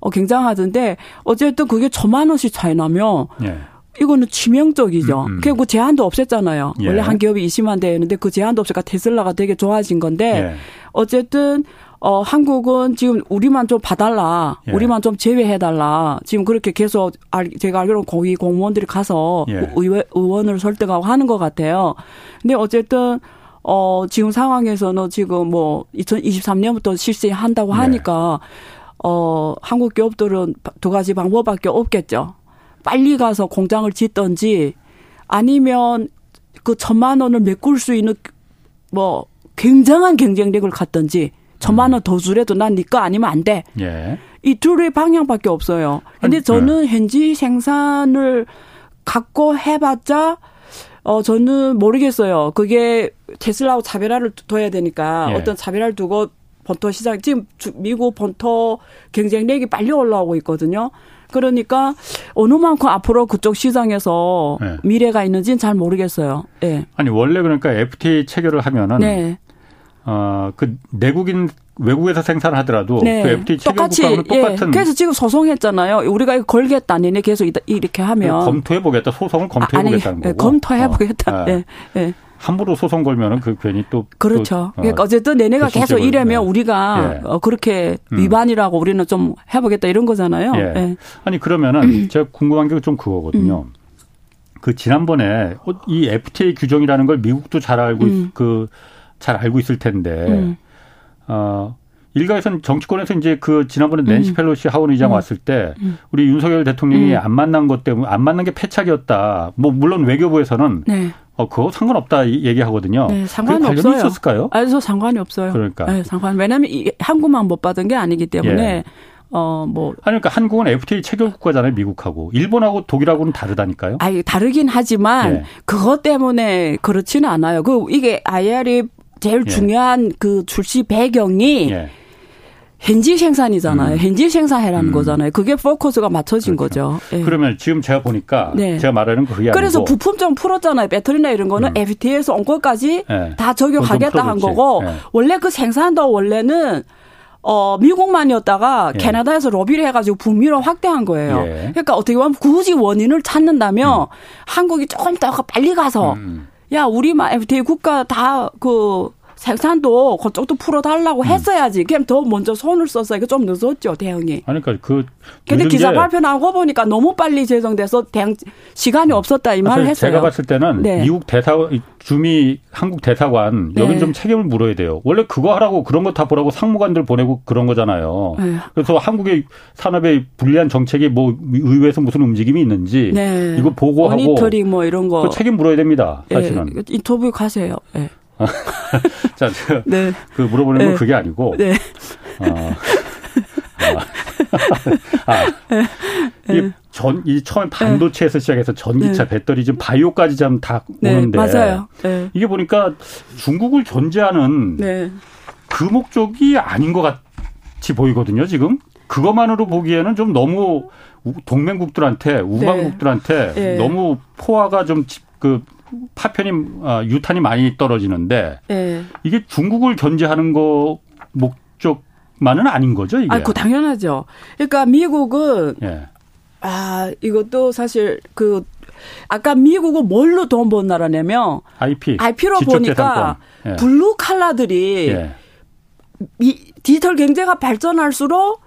어, 굉장하던데 어쨌든 그게 천만 원씩 차이 나면 예. 이거는 치명적이죠. 음, 음. 그리고 제한도 없앴잖아요. 예. 원래 한 기업이 20만 대였는데 그 제한도 없으니까 테슬라가 되게 좋아진 건데 예. 어쨌든 어, 한국은 지금 우리만 좀 봐달라. 예. 우리만 좀 제외해달라. 지금 그렇게 계속 알, 제가 알기로는 거기 공무원들이 가서 예. 의회, 의원을 설득하고 하는 것 같아요. 근데 어쨌든 어, 지금 상황에서는 지금 뭐 2023년부터 실시한다고 예. 하니까 어, 한국 기업들은 두 가지 방법밖에 없겠죠. 빨리 가서 공장을 짓던지 아니면 그 천만 원을 메꿀 수 있는 뭐 굉장한 경쟁력을 갖던지 천만 원 더 주래도 난 네 거 아니면 안 돼. 예. 이 둘의 방향밖에 없어요. 근데 네. 저는 현지 생산을 갖고 해봤자 어 저는 모르겠어요. 그게 테슬라하고 차별화를 둬야 되니까 예. 어떤 차별화를 두고 본토 시장 지금 미국 본토 경쟁력이 빨리 올라오고 있거든요. 그러니까 어느 만큼 앞으로 그쪽 시장에서 네. 미래가 있는지는 잘 모르겠어요. 예. 아니 원래 그러니까 FTA 체결을 하면은 네. 어, 그 내국인 외국에서 생산을 하더라도 네. 그 FTA 체결 국가하고 똑같은. 예. 그래서 지금 소송했잖아요. 우리가 이거 걸겠다. 내내 계속 이렇게 하면 검토해 보겠다. 소송을 검토해 보겠다는 거고. 검토해 보겠다. 어. 예. 예. 함부로 소송 걸면은 그 괜히 또 그렇죠. 또, 어, 그러니까 어쨌든 내내가 계속 이래면 네. 우리가 예. 어, 그렇게 음. 위반이라고 우리는 좀 해보겠다 이런 거잖아요. 예. 예. 아니 그러면은 제가 궁금한 게 좀 그거거든요. 음. 그 지난번에 이 FTA 규정이라는 걸 미국도 잘 알고 음. 그잘 알고 있을 텐데 음. 어 일각에서는 정치권에서 이제 그 지난번에 낸시 음. 펠로시 하원 의장 음. 왔을 때 음. 우리 윤석열 대통령이 음. 안 만난 것 때문에 안 만난 게 패착이었다. 뭐 물론 외교부에서는 네. 어 그거 상관없다 얘기하거든요. 네, 상관이 없어요. 있었을까요? 아니 저 상관이 없어요. 그러니까. 네, 상관. 왜냐하면 이 한국만 못 받은 게 아니기 때문에. 예. 어 뭐 아니 그러니까 한국은 FTA 체결 국가잖아요 미국하고 일본하고 독일하고는 다르다니까요. 아니 다르긴 하지만 예. 그것 때문에 그렇지는 않아요. 그 이게 IR이 제일 예. 중요한 그 출시 배경이 예. 현지 생산이잖아요. 음. 현지 생산해라는 음. 거잖아요. 그게 포커스가 맞춰진 그렇죠. 거죠. 예. 그러면 지금 제가 보니까 네. 제가 말하는 거 그게 그래서 부품 좀 풀었잖아요. 배터리나 이런 거는 음. FTA에서 온 것까지 예. 다 적용하겠다 한 거고 예. 원래 그 생산도 원래는 어, 미국만이었다가 예. 캐나다에서 로비를 해가지고 북미로 확대한 거예요. 예. 그러니까 어떻게 보면 굳이 원인을 찾는다면 음. 한국이 조금 더 빨리 가서 음. 야, 우리만 FTA 국가 다 그 생산도 그쪽도 풀어달라고 음. 했어야지. 그냥 더 먼저 손을 써서 이거 좀 늦었죠 대응이. 아니 그러니까 그. 근데 기사 발표 나오고 보니까 너무 빨리 제정돼서 대응 시간이 없었다 이 말을 했어요. 제가 봤을 때는 네. 미국 대사 주미 한국 대사관 여긴 네. 좀 책임을 물어야 돼요. 원래 그거 하라고 그런 거 다 보라고 상무관들 보내고 그런 거잖아요. 네. 그래서 한국의 산업의 불리한 정책이 뭐 의회에서 무슨 움직임이 있는지 네. 이거 보고하고 모니터링 뭐 이런 거 책임 물어야 됩니다. 사실은. 네. 인터뷰 가세요. 네. 자, 제가 네. 그 물어보는 건 네. 그게 아니고. 네. 어, 아, 아, 이 전, 이 처음 반도체에서 시작해서 전기차, 네. 배터리, 지금 바이오까지 좀다 네, 오는데. 맞아요. 네. 이게 보니까 중국을 견제하는 네. 그 목적이 아닌 것 같이 보이거든요, 지금. 그것만으로 보기에는 좀 너무 동맹국들한테, 우방국들한테 네. 너무 포화가 좀그 파편이 어, 유탄이 많이 떨어지는데 네. 이게 중국을 견제하는 거 목적만은 아닌 거죠 이게. 아, 그 당연하죠. 그러니까 미국은 예. 아 이것도 사실 그 아까 미국은 뭘로 돈 번 나라냐면 IP IP로 보니까 예. 블루 칼라들이 예. 디지털 경제가 발전할수록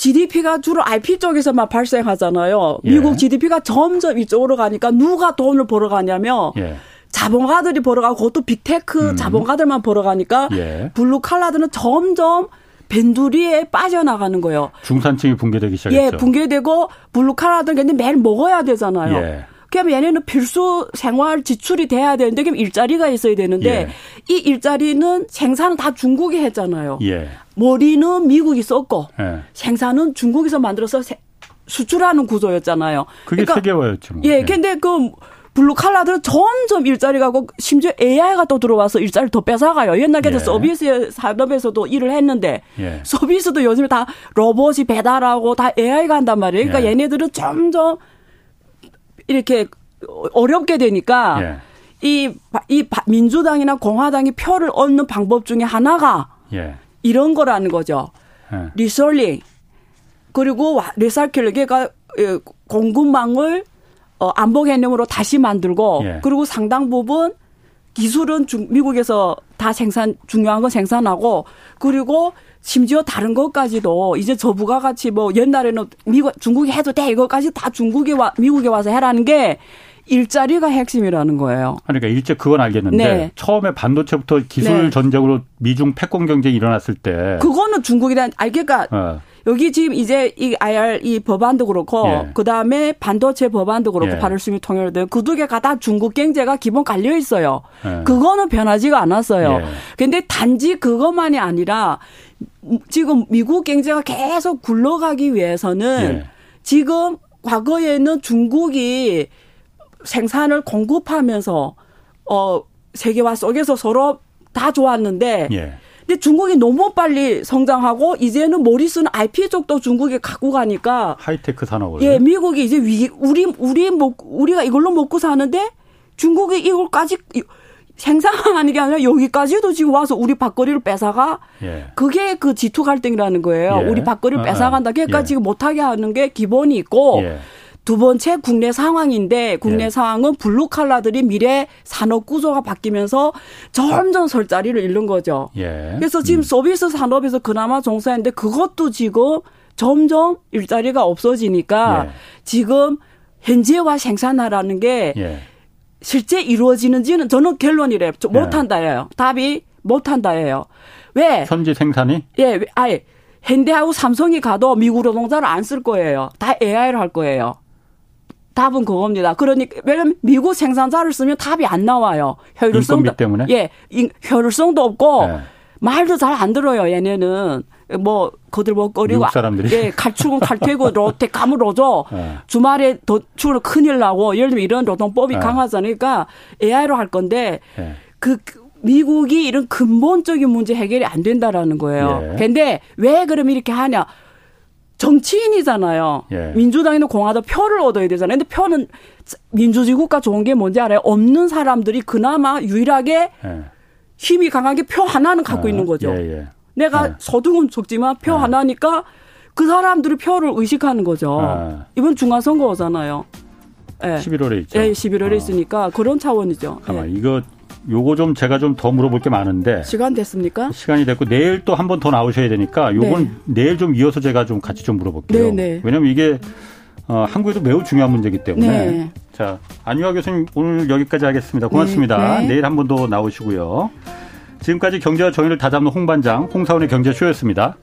GDP가 주로 IP 쪽에서만 발생하잖아요. 예. 미국 GDP가 점점 이쪽으로 가니까 누가 돈을 벌어가냐면 예. 자본가들이 벌어가고 그것도 빅테크 음. 자본가들만 벌어가니까 예. 블루 칼라들은 점점 변두리에 빠져나가는 거예요. 중산층이 붕괴되기 시작했죠. 예, 붕괴되고 블루 칼라들은 근데 매일 먹어야 되잖아요. 예. 그럼 얘네는 필수 생활 지출이 돼야 되는데 그럼 일자리가 있어야 되는데 예. 이 일자리는 생산은 다 중국이 했잖아요. 예. 머리는 미국이 썼고 예. 생산은 중국에서 만들어서 수출하는 구조였잖아요. 그게 그러니까, 세계화였죠. 뭐. 예, 예, 근데 그 블루 칼라들은 점점 일자리 가 고 심지어 AI가 또 들어와서 일자리를 더 뺏어가요. 옛날에 예. 서비스 산업에서도 일을 했는데 예. 서비스도 요즘에 다 로봇이 배달하고 다 AI가 한단 말이에요. 그러니까 예. 얘네들은 점점 이렇게 어렵게 되니까 예. 이, 이 민주당이나 공화당이 표를 얻는 방법 중에 하나가 예. 이런 거라는 거죠. 예. 리솔링 그리고 recycle 그러니까 공급망을 어, 안보 개념으로 다시 만들고 예. 그리고 상당 부분 기술은 중, 미국에서 다 생산 중요한 건 생산하고 그리고 심지어 다른 것까지도 이제 저부가 같이 뭐 옛날에는 미국 중국이 해도 돼 이거까지 다 중국에 와 미국에 와서 해라는 게 일자리가 핵심이라는 거예요. 그러니까 일제 그건 알겠는데 네. 처음에 반도체부터 기술 네. 전쟁으로 미중 패권 경쟁이 일어났을 때 그거는 중국에 대한 알겠까 어. 여기 지금 이제 이 IR 이 법안도 그렇고 예. 그 다음에 반도체 법안도 그렇고 예. 발을심이 통일된 그 두 개가 다 중국 경제가 기본 깔려 있어요. 예. 그거는 변하지가 않았어요. 예. 근데 단지 그것만이 아니라 지금 미국 경제가 계속 굴러가기 위해서는 예. 지금 과거에는 중국이 생산을 공급하면서 어 세계화 속에서 서로 다 좋았는데 예. 근데 중국이 너무 빨리 성장하고 이제는 머리 쓰는 IP 쪽도 중국에 갖고 가니까 하이테크 산업을 예, 미국이 이제 위 우리 우리 먹 우리가 이걸로 먹고 사는데 중국이 이걸까지 생산하는 게 아니라 여기까지도 지금 와서 우리 밥거리를 뺏어가 예. 그게 그 G2 갈등이라는 거예요. 예. 우리 밥거리를 어, 뺏어간다. 그러니까 예. 지금 못하게 하는 게 기본이 있고 예. 두 번째 국내 상황인데 국내 예. 상황은 블루 칼라들이 미래 산업 구조가 바뀌면서 점점 설 자리를 잃는 거죠. 예. 그래서 지금 음. 서비스 산업에서 그나마 종사했는데 그것도 지금 점점 일자리가 없어지니까 예. 지금 현지화 생산하라는 게 예. 실제 이루어지는지는 저는 결론이래요. 예. 못한다예요. 답이 못한다예요. 왜? 현지 생산이? 예, 아예 현대하고 삼성이 가도 미국 노동자를 안 쓸 거예요. 다 AI를 할 거예요. 답은 그겁니다. 그러니까 왜냐면 미국 생산자를 쓰면 답이 안 나와요. 효율성도 때문에 예, 효율성도 없고 네. 말도 잘 안 들어요. 얘네는 뭐 거들 먹거리고 사람들이 예 갈출은 갈퇴고 롯데 까물어줘 네. 주말에 도출 큰일 나고 예를 들면 이런 노동법이 네. 강하자니까 AI로 할 건데 네. 그 미국이 이런 근본적인 문제 해결이 안 된다라는 거예요. 예. 근데 왜 그럼 이렇게 하냐? 정치인이잖아요. 예. 민주당이나 공화당 표를 얻어야 되잖아요. 근데 표는 민주주의 국가 좋은 게 뭔지 알아요? 없는 사람들이 그나마 유일하게 예. 힘이 강한 게 표 하나는 갖고 아, 있는 거죠. 예, 예. 내가 예. 소득은 적지만 표 아. 하나니까 그 사람들이 표를 의식하는 거죠. 아. 이번 중앙선거잖아요. 예. 11월에 있죠. 예, 11월에 어. 있으니까 그런 차원이죠. 예. 이거 요거 좀 제가 좀 더 물어볼 게 많은데 시간 됐습니까? 시간이 됐고 내일 또 한 번 더 나오셔야 되니까 요건 네. 내일 좀 이어서 제가 좀 같이 좀 물어볼게요. 네, 네. 왜냐하면 이게 어, 한국에도 매우 중요한 문제이기 때문에 네. 자 안유아 교수님 오늘 여기까지 하겠습니다. 고맙습니다. 네, 네. 내일 한 번 더 나오시고요. 지금까지 경제와 정의를 다잡는 홍반장 홍사원의 경제쇼였습니다.